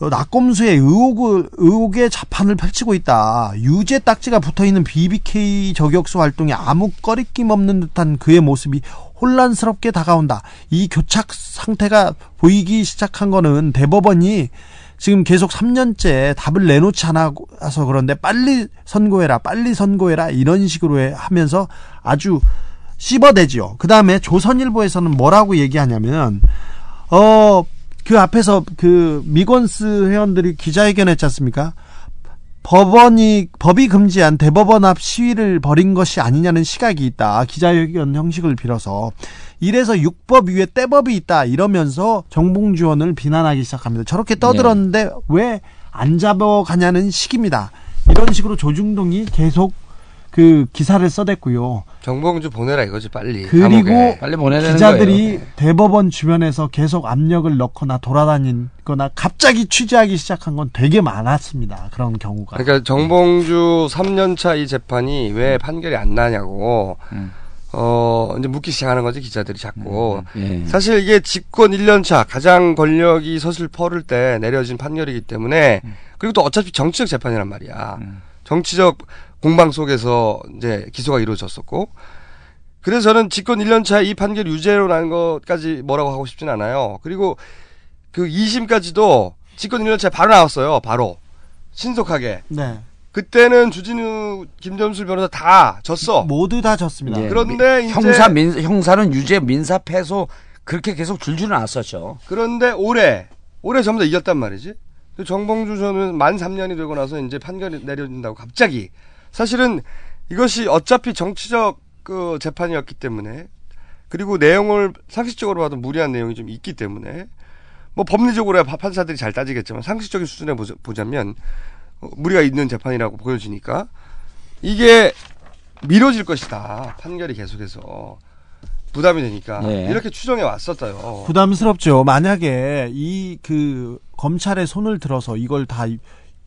M: 낙검수의 의혹을, 의혹의 자판을 펼치고 있다. 유죄 딱지가 붙어 있는 BBK 저격수 활동에 아무 꺼리낌 없는 듯한 그의 모습이 혼란스럽게 다가온다. 이 교착 상태가 보이기 시작한 거는 대법원이 지금 계속 3년째 답을 내놓지 않아서 그런데 빨리 선고해라, 빨리 선고해라 이런 식으로 해- 하면서 아주 씹어대지요. 그 다음에 조선일보에서는 뭐라고 얘기하냐면, 어, 그 앞에서 그 미건스 회원들이 기자회견 했지 않습니까? 법원이, 법이 금지한 대법원 앞 시위를 벌인 것이 아니냐는 시각이 있다. 기자회견 형식을 빌어서. 이래서 육법 위에 떼법이 있다. 이러면서 정봉주 의원을 비난하기 시작합니다. 저렇게 떠들었는데 왜안 잡아가냐는 식입니다. 이런 식으로 조중동이 계속 그 기사를 써댔고요.
E: 정봉주 보내라 이거지 빨리.
M: 그리고.
K: 빨리 보내야 되는
M: 기자들이
K: 거예요.
M: 대법원 주변에서 계속 압력을 넣거나 돌아다니거나 갑자기 취재하기 시작한 건 되게 많았습니다. 그런 경우가.
E: 그러니까 정봉주 3년차 이 재판이 왜 판결이 안 나냐고
K: 음.
E: 어 이제 묻기 시작하는 거지 기자들이 자꾸.
K: 예.
E: 사실 이게 집권 1년차 가장 권력이 서슬 퍼를 때 내려진 판결이기 때문에 그리고 또 어차피 정치적 재판이란 말이야. 정치적 공방 속에서 이제 기소가 이루어졌었고 그래서 저는 집권 1년차 이 판결 유죄로 나는 것까지 뭐라고 하고 싶진 않아요. 그리고 그 2심까지도 집권 1년차에 바로 나왔어요. 바로 신속하게.
M: 네.
E: 그때는 주진우, 김점술 변호사 다 졌어.
M: 모두 다 졌습니다.
K: 예.
E: 그런데 이제
K: 형사 민 형사는 유죄 민사 패소 그렇게 계속 줄줄은 나왔었죠.
E: 그런데 올해 올해 전부 다 이겼단 말이지. 정봉주 저는 만 3년이 되고 나서 이제 판결이 내려진다고 갑자기 사실은 이것이 어차피 정치적 그 재판이었기 때문에 그리고 내용을 상식적으로 봐도 무리한 내용이 좀 있기 때문에 뭐 법리적으로야 파- 판사들이 잘 따지겠지만 상식적인 수준에 보자- 보자면 어, 무리가 있는 재판이라고 보여지니까 이게 미뤄질 것이다 판결이 계속해서 부담이 되니까
M: 네.
E: 이렇게 추정해 왔었어요.
M: 부담스럽죠. 만약에 이 그 검찰의 손을 들어서 이걸 다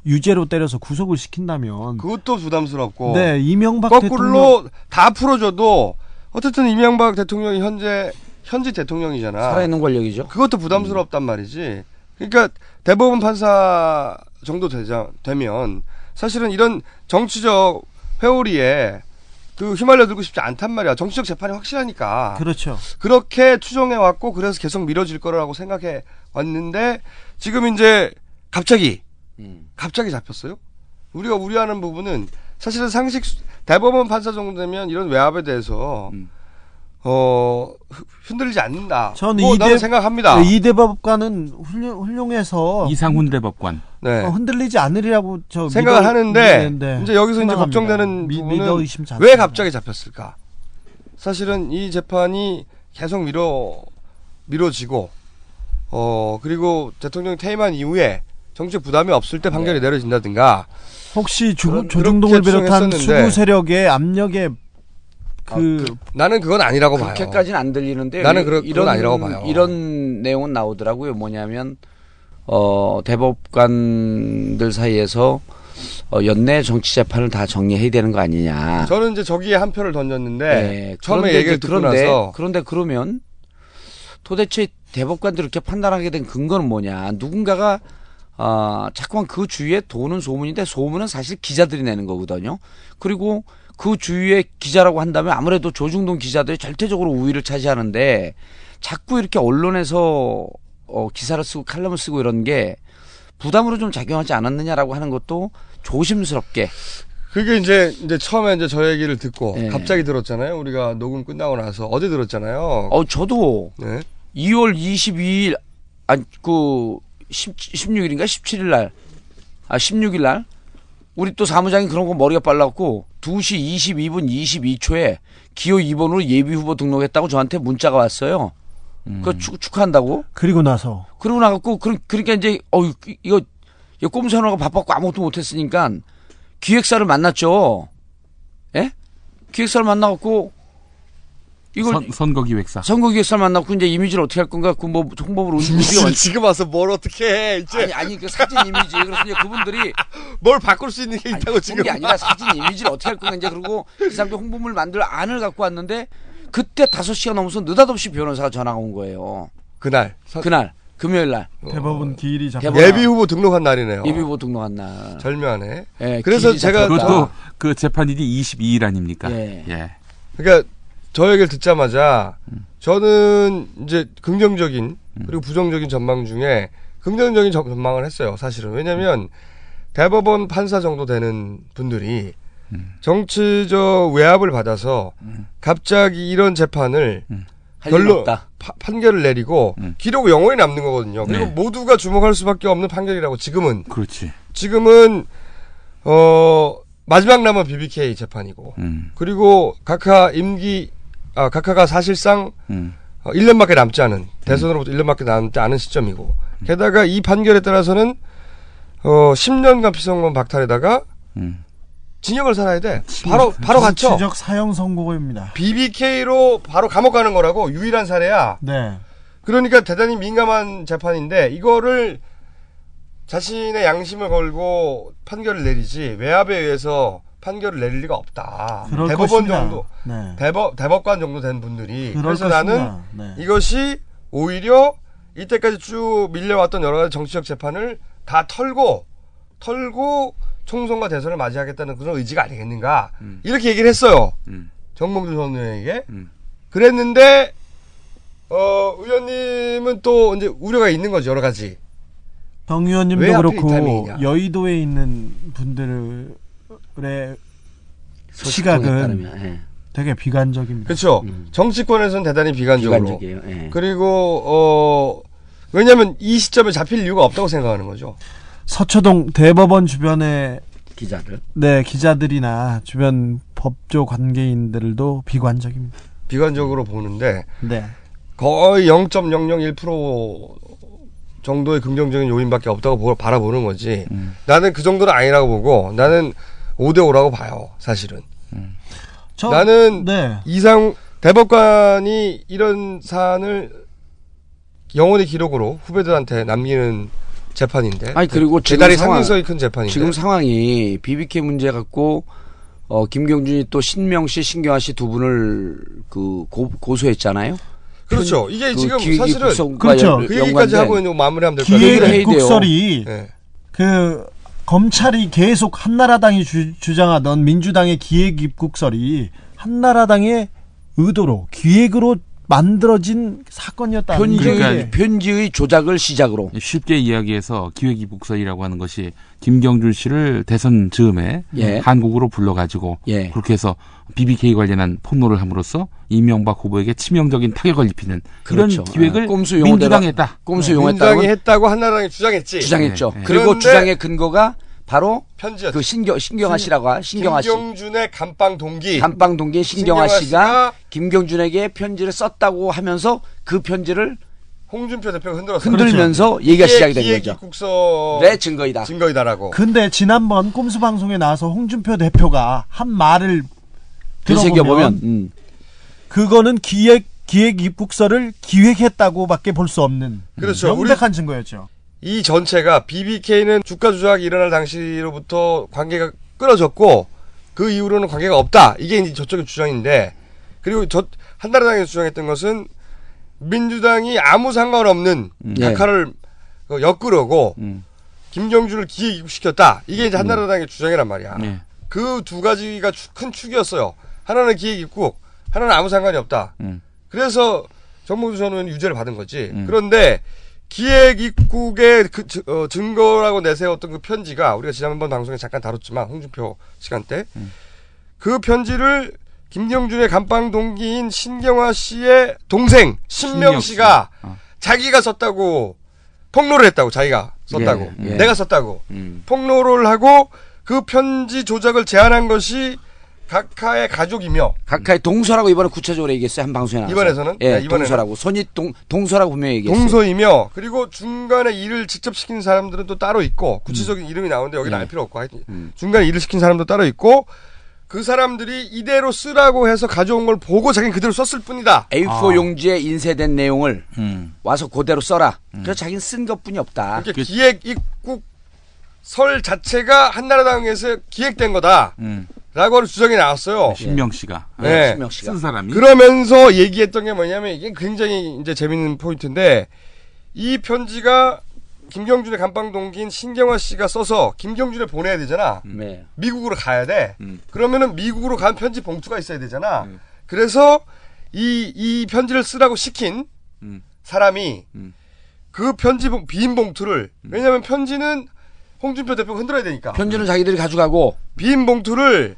M: 유죄로 때려서 구속을 시킨다면
E: 그것도 부담스럽고.
M: 네, 이명박
E: 거꾸로 다 풀어줘도 어쨌든 이명박 대통령이 현재 현직 대통령이잖아.
K: 살아있는 권력이죠.
E: 그것도 부담스럽단 말이지. 그러니까 대법원 판사 정도 되자 되면 사실은 이런 정치적 회오리에 그 휘말려 들고 싶지 않단 말이야. 정치적 재판이 확실하니까.
M: 그렇죠.
E: 그렇게 추정해 왔고 그래서 계속 미뤄질 거라고 생각해 왔는데 지금 이제 갑자기 갑자기 잡혔어요. 우리가 우려하는 부분은 사실은 상식 대법원 판사 정도 되면 이런 외압에 대해서 어 흔- 흔들리지 않는다.
M: 저는
E: 뭐
M: 이대
E: 생각합니다.
M: 네, 이 대법관은 훌륭, 훌륭해서
A: 이상훈 대법관.
E: 네.
M: 어, 흔들리지 않으리라고 저
E: 생각을
M: 믿어-
E: 하는데
M: 믿는데
E: 이제 여기서 이제
M: 희망합니다.
E: 걱정되는
M: 미-
E: 부분은 왜. 갑자기 잡혔을까? 사실은 이 재판이 계속 미뤄 미뤄지고 어 그리고 대통령 퇴임한 이후에 정치적 부담이 없을 때 판결이 내려진다든가
M: 혹시 주,
E: 그런-
M: 조중동을 비롯한. 수구 세력의 압력에 그,
E: 나는 그건 아니라고 봐요.
K: 그렇게까지는 안 들리는데
E: 나는 그런-
K: 이런
E: 그건 아니라고 봐요.
K: 이런 내용은 나오더라고요. 뭐냐면 어 대법관들 사이에서 어, 연내 정치 재판을 다 정리해야 되는 거 아니냐.
E: 저는 이제 저기에 한 표를 던졌는데
K: 네,
E: 처음에
K: 그런데
E: 얘기를 듣고
K: 그런데,
E: 나서
K: 그런데 그러면 도대체 대법관들이 이렇게 판단하게 된 근거는 뭐냐? 누군가가 어, 자꾸만 그 주위에 도는 소문인데 소문은 사실 기자들이 내는 거거든요. 그리고 그 주위에 기자라고 한다면 아무래도 조중동 기자들이 절대적으로 우위를 차지하는데 자꾸 이렇게 언론에서 어, 기사를 쓰고 칼럼을 쓰고 이런 게 부담으로 좀 작용하지 않았느냐라고 하는 것도 조심스럽게
E: 그게 이제 이제 처음에 이제 저 얘기를 듣고
K: 네.
E: 갑자기 들었잖아요. 우리가 녹음 끝나고 나서 어제 들었잖아요.
K: 어 저도
E: 네.
K: 2월 22일 아니 그 10, 16일인가 17일 날. 아 16일 날 우리 또 사무장이 그런 거 머리가 빨랐고 2시 22분 22초에 기호 2번으로 예비 후보 등록했다고 저한테 문자가 왔어요. 그 축, 축하한다고.
M: 그리고 나서
K: 그러고 나갖고 그, 그러니까 이제 어 이거 이거 꼼수하느라고 바빴고 아무것도 못했으니까 기획사를 만났죠. 예? 기획사를 만나갖고 이걸
A: 선, 선거기획사.
K: 선거기획사를 만나고 이제 이미지를 어떻게 할 건가 그 뭐 홍보를 우리가 완-
E: 지금 와서 뭘 어떻게 해 이제
K: 아니 아니 그 사진 이미지 그래서 이제 그분들이
E: 뭘 바꿀 수 있는 게 있다고
K: 그런
E: 지금
K: 게 아니라 사진 이미지를 어떻게 할 건가 이제 그리고 이 사람들 홍보물 만들 안을 갖고 왔는데 그때 5시가 넘어서 느닷없이 변호사가 전화가 온 거예요.
E: 그날
K: 그날 금요일 날
M: 대법원 기일이 잡혀
E: 예비 후보 등록한 날이네요.
K: 예비 후보 등록한 날.
E: 절묘하네.
K: 예,
E: 그래서 제가.
A: 그것도 그 재판일이 22일 아닙니까?
K: 예.
A: 예.
E: 그러니까 저 얘기를 듣자마자 저는 이제 긍정적인 그리고 부정적인 전망 중에 긍정적인 전- 전망을 했어요. 사실은 왜냐하면 대법원 판사 정도 되는 분들이 정치적 외압을 받아서 갑자기 이런 재판을 결론 판결을 내리고 기록 영원히 남는 거거든요. 그리고
A: 네.
E: 모두가 주목할 수밖에 없는 판결이라고 지금은
A: 그렇지.
E: 지금은 어 마지막 남은 BBK 재판이고
A: 음.
E: 그리고 각하 임기 아 각하가 사실상
A: 음.
E: 어, 1년밖에 남지 않은 대선으로부터 1년밖에 남지 않은 시점이고 게다가 이 판결에 따라서는 어 10년간 피선권 박탈에다가
A: 음.
E: 징역을 살아야 돼. 바로 바로 갇혀.
M: 정치적 사형 선고입니다.
E: BBK로 바로 감옥 가는 거라고 유일한 사례야.
M: 네.
E: 그러니까 대단히 민감한 재판인데 이거를 자신의 양심을 걸고 판결을 내리지 외압에 의해서 판결을 내릴 리가 없다.
M: 그럴
E: 대법원
M: 것입니다.
E: 정도
M: 네.
E: 대법 대법관 정도 된 분들이 그래서
M: 것입니다.
E: 나는
M: 네.
E: 이것이 오히려 이때까지 쭉 밀려왔던 여러 가지 정치적 재판을 다 털고 털고 총선과 대선을 맞이하겠다는 그런 의지가 아니겠는가 이렇게 얘기를 했어요.
A: 음.
E: 정몽준 전 의원에게
A: 음.
E: 그랬는데 어 의원님은 또 이제 우려가 있는 거죠 여러 가지. 정왜
M: 의원님도 그렇고
E: 타이밍이냐.
M: 여의도에 있는 분들의
K: 소식통에
M: 시각은
K: 따르면, 예.
M: 되게 비관적입니다.
E: 그렇죠. 정치권에서는 대단히 비관적으로.
K: 비관적이에요. 예.
E: 그리고 어 왜냐하면 이 시점에 잡힐 이유가 없다고 생각하는 거죠.
M: 서초동 대법원 주변에
K: 기자들.
M: 네 기자들이나 주변 법조 관계인들도 비관적입니다.
E: 비관적으로 보는데
M: 네.
E: 거의 0.001% 정도의 긍정적인 요인밖에 없다고 보- 바라보는 거지. 나는 그 정도는 아니라고 보고 나는 5대 5라고 봐요. 사실은.
M: 저,
E: 나는
M: 네.
E: 이상 대법관이 이런 사안을 영원히 기록으로 후배들한테 남기는 재판인데.
K: 아니 그리고 지금
E: 대단히
K: 상황-
E: 상징성이 큰 재판인데.
K: 지금 상황이 BBK 문제 갖고 어 김경준이 또 신명 씨, 신경아 씨 두 분을 그 고, 고소했잖아요.
E: 그렇죠. 이게
K: 그
E: 지금 사실은
M: 그렇죠.
K: 연-
E: 그 얘기까지
K: 연관된
E: 하고 있는 마무리하면 될것 같아요.
M: 기획. 국설이
E: 네.
M: 그 검찰이 계속 한나라당이 주, 주장하던 민주당의 기획 입국설이 한나라당의 의도로 기획으로 만들어진 사건이었다.
K: 편지의
A: 그러니까
K: 편지의 조작을 시작으로
A: 쉽게 이야기해서 기획이북서이라고 하는 것이 김경준 씨를 대선 즈음에
K: 예.
A: 한국으로 불러가지고
K: 예.
A: 그렇게 해서 BBK 관련한 폭로를 함으로써 이명박 후보에게 치명적인 타격을 입히는
K: 그렇죠.
A: 이런 기획을
K: 아, 꼼수 용어대로-
A: 민주당이 했다.
K: 꼼수
E: 민주당이
K: 용했다고
E: 했다고 한나라당이 주장했지.
K: 주장했죠.
A: 네.
K: 그리고 주장의 근거가 바로
E: 편지였지.
K: 그 신경 신경아 씨라고 하 신경아 씨
E: 김경준의 감방 동기.
K: 감방 동기 신경아
E: 신경아
K: 씨가
E: 씨가
K: 김경준에게 편지를 썼다고 하면서 그 편지를
E: 홍준표 대표가 흔들었어.
K: 흔들면서 얘기가 시작이 된 거죠.
E: 국서
K: 네, 증거이다.
E: 증거이다라고.
M: 근데 지난번 꼼수 방송에 나와서 홍준표 대표가 한 말을
K: 되새겨
M: 들어보면
K: 보면 음.
M: 그거는 기획 기획 입국서를 기획했다고밖에 볼 수 없는
E: 그렇죠.
M: 명백한 증거였죠.
E: 이 전체가 BBK는 주가 조작이 일어날 당시로부터 관계가 끊어졌고 그 이후로는 관계가 없다. 이게 이제 저쪽의 주장인데 그리고 저 한나라당에서 주장했던 것은 민주당이 아무 상관없는
K: 예.
E: 각하를 그 엮으려고
K: 음.
E: 김경준을 기획 입국시켰다. 이게 이제 한나라당의 주장이란 말이야.
A: 네.
E: 그두 가지가 추- 큰 축이었어요. 하나는 기획 입국, 하나는 아무 상관이 없다.
A: 음.
E: 그래서 의원이 유죄를 받은 거지.
A: 음.
E: 그런데 기획 입국의 그 즈- 어, 증거라고 내세웠던 그 편지가 우리가 지난번 방송에 잠깐 다뤘지만 홍준표 시간 때그 편지를 김경준의 감방 동기인 신경화 씨의 동생 신명 씨가
A: 씨. 어.
E: 자기가 썼다고 폭로를 했다고 자기가 썼다고
K: 예, 예.
E: 내가 썼다고
K: 음.
E: 폭로를 하고 그 편지 조작을 제안한 것이 각하의 가족이며
K: 각하의 동서라고 이번에 구체적으로 얘기했어요 한 방송에 나와서.
E: 이번에서는?
K: 예,
E: 네, 이번에는.
K: 동서라고 손이 동 동서라고 분명히 얘기했어요.
E: 동서이며 그리고 중간에 일을 직접 시키는 사람들은 또 따로 있고 구체적인 이름이 나오는데 여기는
K: 예.
E: 알 필요 없고 하여튼
K: 음.
E: 중간에 일을 시킨 사람도 따로 있고 그 사람들이 이대로 쓰라고 해서 가져온 걸 보고 자기는 그대로 썼을 뿐이다.
K: A4
A: 아.
K: 용지에 인쇄된 내용을
A: 음.
K: 와서 그대로 써라. 그래서 자기는 쓴 것뿐이 없다.
E: 그러니까 기획 입국 설 자체가 한나라당에서 기획된 거다.
A: 음.
E: 라고 하는 주장이 나왔어요.
A: 신명 씨가
E: 네.
K: 신명 씨가.
A: 쓴 사람이
E: 그러면서 얘기했던 게 뭐냐면 이게 굉장히 이제 재밌는 포인트인데 이 편지가 김경준의 감방 동기인 신경화 씨가 써서 김경준에 보내야 되잖아.
K: 네.
E: 미국으로 가야 돼.
A: 음.
E: 그러면은 미국으로 간 편지 봉투가 있어야 되잖아.
A: 음.
E: 그래서 이, 이 편지를 쓰라고 시킨
A: 음.
E: 사람이
A: 음.
E: 그 편지 봉- 빈 봉투를 왜냐면 편지는 홍준표 대표가 흔들어야 되니까
K: 편지는 자기들이 가져가고
E: 빈 봉투를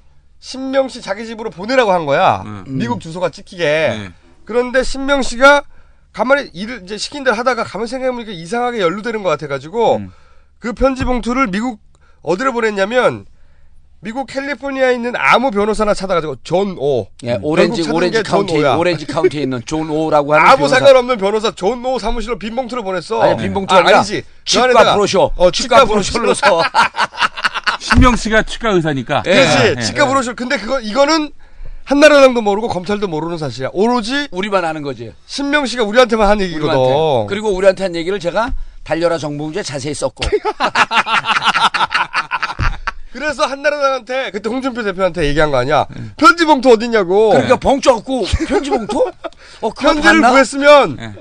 E: 신명 씨 자기 집으로 보내라고 한 거야.
A: 음.
E: 미국 주소가 찍히게.
A: 네.
E: 그런데 신명 씨가 가만히 일을 이제 시킨 대로 하다가 가만 생각해보니까 이상하게 연루되는 것 같아가지고
A: 음.
E: 그 편지 봉투를 미국 어디로 보냈냐면 미국 캘리포니아에 있는 아무 변호사나 찾아가지고 존 오.
K: 예, 오렌지 오렌지 카운티. 오렌지 카운티에 있는 존 오라고 하는
E: 아무
K: 변호사.
E: 상관없는 변호사 존 오 사무실로 빈 봉투를 보냈어.
K: 아니 빈 봉투
E: 아, 아니지. 그
K: 치과
E: 안에다가-
K: 브로셔.
E: 어,
K: 치과
E: 치과
K: 브로셔로 써.
A: 신명 씨가 치과 의사니까
K: 예.
E: 그렇지.
A: 예.
E: 치과 브로셔. 근데 그거 이거는 한나라당도 모르고 검찰도 모르는 사실이야. 오로지
K: 우리만 아는 거지.
E: 신명 씨가 우리한테만 한 얘기거든.
K: 우리한테. 그리고 우리한테 한 얘기를 제가 달려라 정봉주에 자세히 썼고.
E: 그래서 한나라당한테 그때 홍준표 대표한테 얘기한 거 아니야. 편지 봉투 어딨냐고.
K: 그러니까 봉투 없고 편지 봉투? 어,
E: 편지를
K: 봤나?
E: 구했으면
A: 예.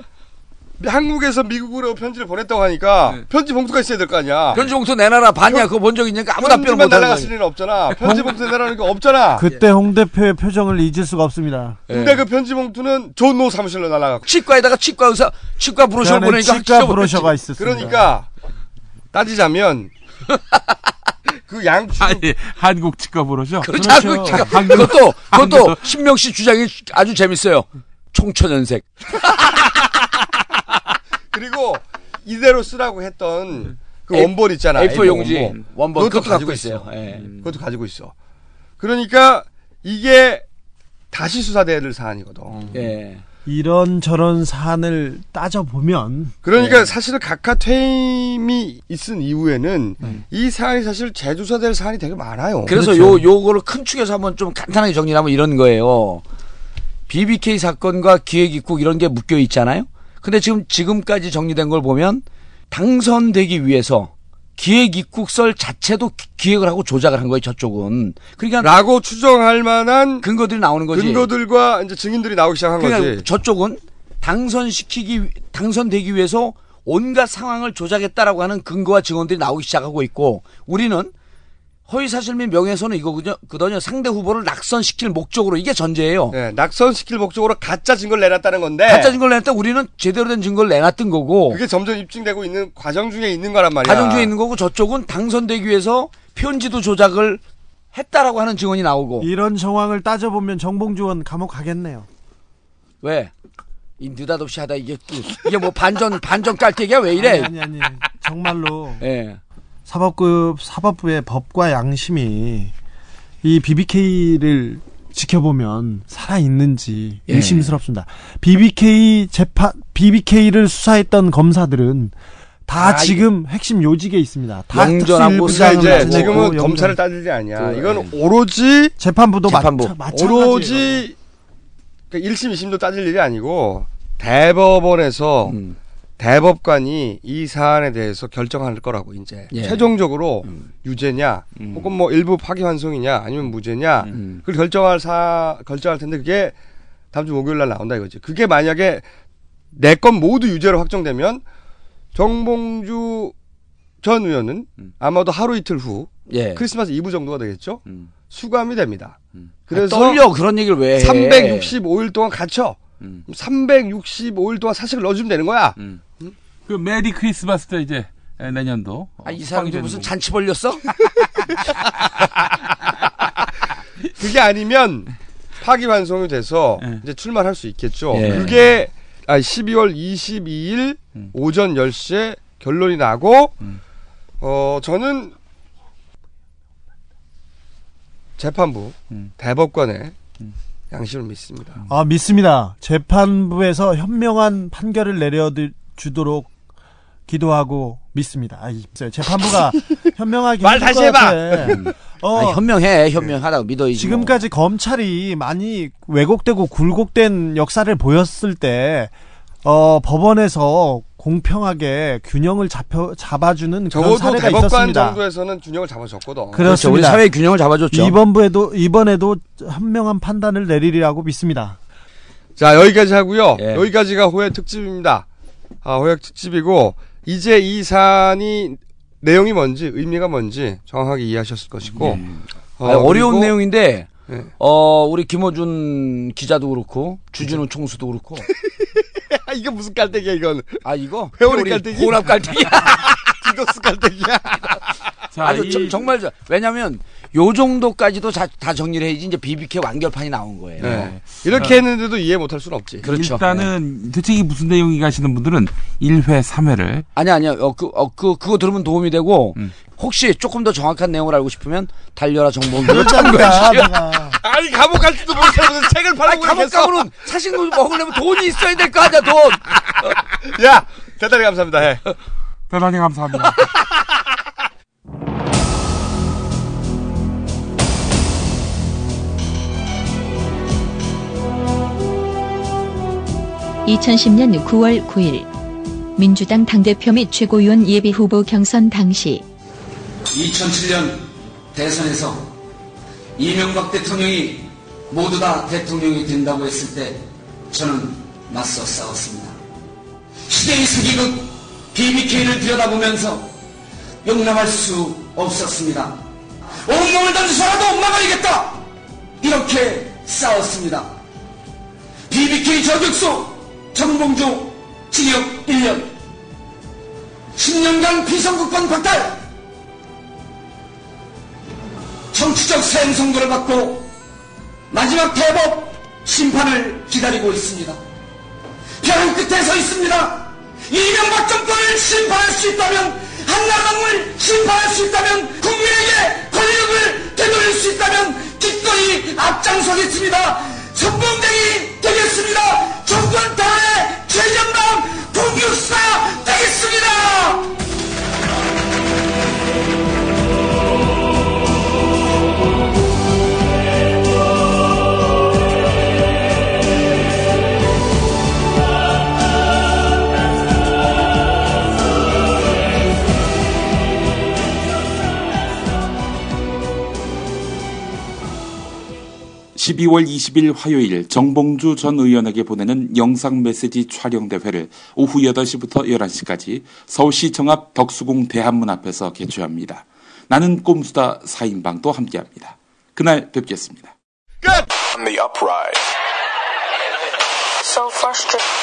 E: 한국에서 미국으로 편지를 보냈다고 하니까
A: 네.
E: 편지 봉투가 있어야 될 거 아니야.
K: 편지 봉투 내놔라 봤냐? 그거 본 적 있냐니까 아무 답변을 못 거지.
E: 리는 없잖아. 편지 봉투 내라는 게 없잖아.
M: 그때 홍 대표의 표정을 잊을 수가 없습니다.
E: 근데 그 편지 봉투는 존노 사무실로 날아갔고.
K: 치과에다가 치과 의사 치과 브로셔 보내니까
M: 치과
K: 확
M: 브로셔가 있었습니다.
E: 그러니까 따지자면 그 양측
A: 아니 한국 치과 보러죠.
K: 그렇지
M: 그렇죠.
K: 않고 치과.
A: 한국-
K: 그것도 그것도
A: 한국-
K: 신명 씨 주장이 아주 재밌어요. 총천연색.
E: 그리고 이대로 쓰라고 했던 그
K: A-
E: 원본 있잖아.
K: A4 용지
E: 원본. 그것도 가지고
K: 있어요.
E: 있어.
K: 예.
E: 그것도 가지고 있어. 그러니까 이게 다시 수사돼야 될 사안이거든.
K: 예.
M: 이런 저런 사안을 따져 보면
E: 그러니까
K: 네.
E: 사실은 각하 퇴임이 있은 이후에는 이 사안이 사실 재조사될 사안이 되게 많아요.
K: 그래서 요 요거를 큰 축에서 한번 좀 간단하게 정리하면 이런 거예요. BBK 사건과 기획 입국 이런 게 묶여 있잖아요. 근데 지금 지금까지 정리된 걸 보면 당선되기 위해서 기획 입국설 자체도 기- 기획을 하고 조작을 한 거예요. 저쪽은. 그러니까
E: 라고 추정할 만한
K: 근거들이 나오는 거지.
E: 근거들과 이제 증인들이 나오기 시작한
K: 그러니까
E: 거지.
K: 저쪽은 당선시키기 위- 당선되기 위해서 온갖 상황을 조작했다라고 하는 근거와 증언들이 나오기 시작하고 있고 우리는 허위 사실 및 명예훼손은 이거거든요. 그더냐 상대 후보를 낙선시킬 목적으로 이게 전제예요.
E: 네, 낙선시킬 목적으로 가짜 증거를 내놨다는 건데
K: 가짜 증거를 내놨다 우리는 제대로 된 증거를 내놨던 거고
E: 그게 점점 입증되고 있는 과정 중에 있는 거란 말이야.
K: 가정 중에 있는 거고 저쪽은 당선되기 위해서 편지도 조작을 했다라고 하는 증언이 나오고
M: 이런 정황을 따져보면 정봉주 의원 감옥 가겠네요.
K: 왜? 이 느닷없이 하다 이게 또- 이게 뭐 반전 반전 깔때기야 왜 이래?
M: 아니 아니, 아니. 정말로
K: 예.
M: 사법급 사법부의 법과 양심이 이 BBK를 지켜보면 살아 있는지
K: 예.
M: 의심스럽습니다. BBK 재판 BBK를 수사했던 검사들은 다
K: 아,
M: 지금 핵심 요직에 있습니다. 다
K: 영전하고
M: 특수일부장을
E: 이제 지금은
M: 영전.
E: 따질 게 아니야.
K: 그,
E: 이건
K: 예.
E: 오로지
M: 재판부도
K: 재판부.
M: 마, 마찬가지예요.
E: 오로지 그러니까 1심, 2심도 따질 일이 아니고 대법원에서
K: 음.
E: 대법관이 이 사안에 대해서 결정할 거라고 이제
K: 예.
E: 최종적으로
K: 음.
E: 유죄냐
K: 음.
E: 혹은 뭐 일부 파기환송이냐 아니면 무죄냐
K: 음.
E: 그걸 결정할 사 결정할 텐데 그게 다음 주 목요일 날 나온다 이거지. 그게 만약에 내 건 모두 유죄로 확정되면 정봉주 전 의원은
K: 음.
E: 아마도 하루 이틀 후
K: 예.
E: 크리스마스 이브 정도가 되겠죠.
K: 음.
E: 수감이 됩니다.
K: 음.
E: 그래서
K: 아, 떨려 그런 얘기를 왜 해?
E: 365일 동안 갇혀.
K: 음.
E: 365일 동안 사식을 넣어주면 되는 거야.
K: 음.
A: 그 메리 크리스마스 때 이제 에, 내년도
K: 아, 이
A: 어,
K: 사람들 무슨
A: 거고.
K: 잔치 벌렸어?
E: 그게 아니면 파기환송이 돼서
A: 예.
E: 이제 출마할 수 있겠죠.
K: 예.
E: 그게 아, 12월 22일
A: 음.
E: 오전 10시에 결론이 나고
A: 음.
E: 어 저는 재판부
A: 음.
E: 대법관의
A: 음.
E: 양심을 믿습니다.
M: 아 믿습니다. 재판부에서 현명한 판결을 내려주도록 기도하고 믿습니다. 아. 재판부가 현명하게
E: 말 다시
M: 것
E: 해봐.
M: 어,
K: 아, 현명해 현명하다고 믿어야지.
M: 지금까지 검찰이 많이 왜곡되고 굴곡된 역사를 보였을 때, 어, 법원에서 공평하게 균형을 잡혀, 잡아주는 그런 사례가
E: 대법관
M: 있었습니다.
E: 정도에서는 균형을 잡아줬거든.
K: 뭐. 그렇죠. 우리. 사회의 균형을 잡아줬죠.
M: 이번부에도, 이번에도 현명한 판단을 내리리라고 믿습니다.
E: 자 여기까지 하고요.
K: 예.
E: 여기까지가 호의 특집입니다. 아 호의 특집이고 이제 이 사안이 내용이 뭔지 의미가 뭔지 정확하게 이해하셨을 것이고 어,
K: 아, 어려운
E: 그리고
K: 내용인데
E: 예.
K: 어 우리 김어준 기자도 그렇고 주진우 총수도 그렇고
E: 아, 이거 무슨 깔때기야 이건
K: 아 이거
E: 회오리 깔때기?
K: 혼합 깔때기야.
E: 디도스 깔때기야.
A: 자,
K: 아주
A: 이-
K: 저- 정말 저- 왜냐면 요 정도까지도 자- 다 정리를 해야지 이제 BBK 완결판이 나온 거예요.
E: 네. 이렇게 했는데도 이해 못할 수는 없지.
K: 그렇죠.
A: 일단은 도대체 이게 무슨 내용이 가시는 분들은 1회, 3회를
K: 아니 아니요. 어, 그, 어, 그, 그거 들으면 도움이 되고,
A: 음.
K: 혹시 조금 더 정확한 내용을 알고 싶으면, 달려라 정보를 참고해주세요.
M: 내가
E: 아니 감옥 갈지도 모르는 책을 팔고
K: 감옥. 가면은 사실 먹으려면 돈이 있어야 될 거 아니야, 돈!
E: 야 대단히 감사합니다. 해.
A: 대단히 감사합니다.
C: (2010년 9월 9일) 민주당 당대표 및 최고위원 예비후보 경선 당시
K: 2007년 대선에서 이명박 대통령이 모두 다 대통령이 된다고 했을 때 저는 맞서 싸웠습니다. 시대의 세기극 BBK를 들여다보면서 용납할 수 없었습니다. 온몸을 던져서라도 막아야겠다! 이렇게 싸웠습니다. BBK 저격수 정봉주 징역 1년 10년간 비선거권 박탈 정치적 사형 선고를 받고 마지막 대법 심판을 기다리고 있습니다. 벼랑 끝에 서 있습니다. 이명박 정권을 심판할 수 있다면 한나라당을 심판할 수 있다면 국민에게 권력을 되돌릴 수 있다면 기꺼이 앞장서겠습니다. 선봉댕이 되겠습니다. 정권 타의 최전방 공육사 되겠습니다.
A: 12월 20일 화요일 정봉주 전 의원에게 보내는 영상 메시지 촬영 대회를 오후 8시부터 11시까지 서울시청 앞 덕수궁 대한문 앞에서 개최합니다. 나는 꼼수다 4인방도 함께합니다. 그날 뵙겠습니다.
N: On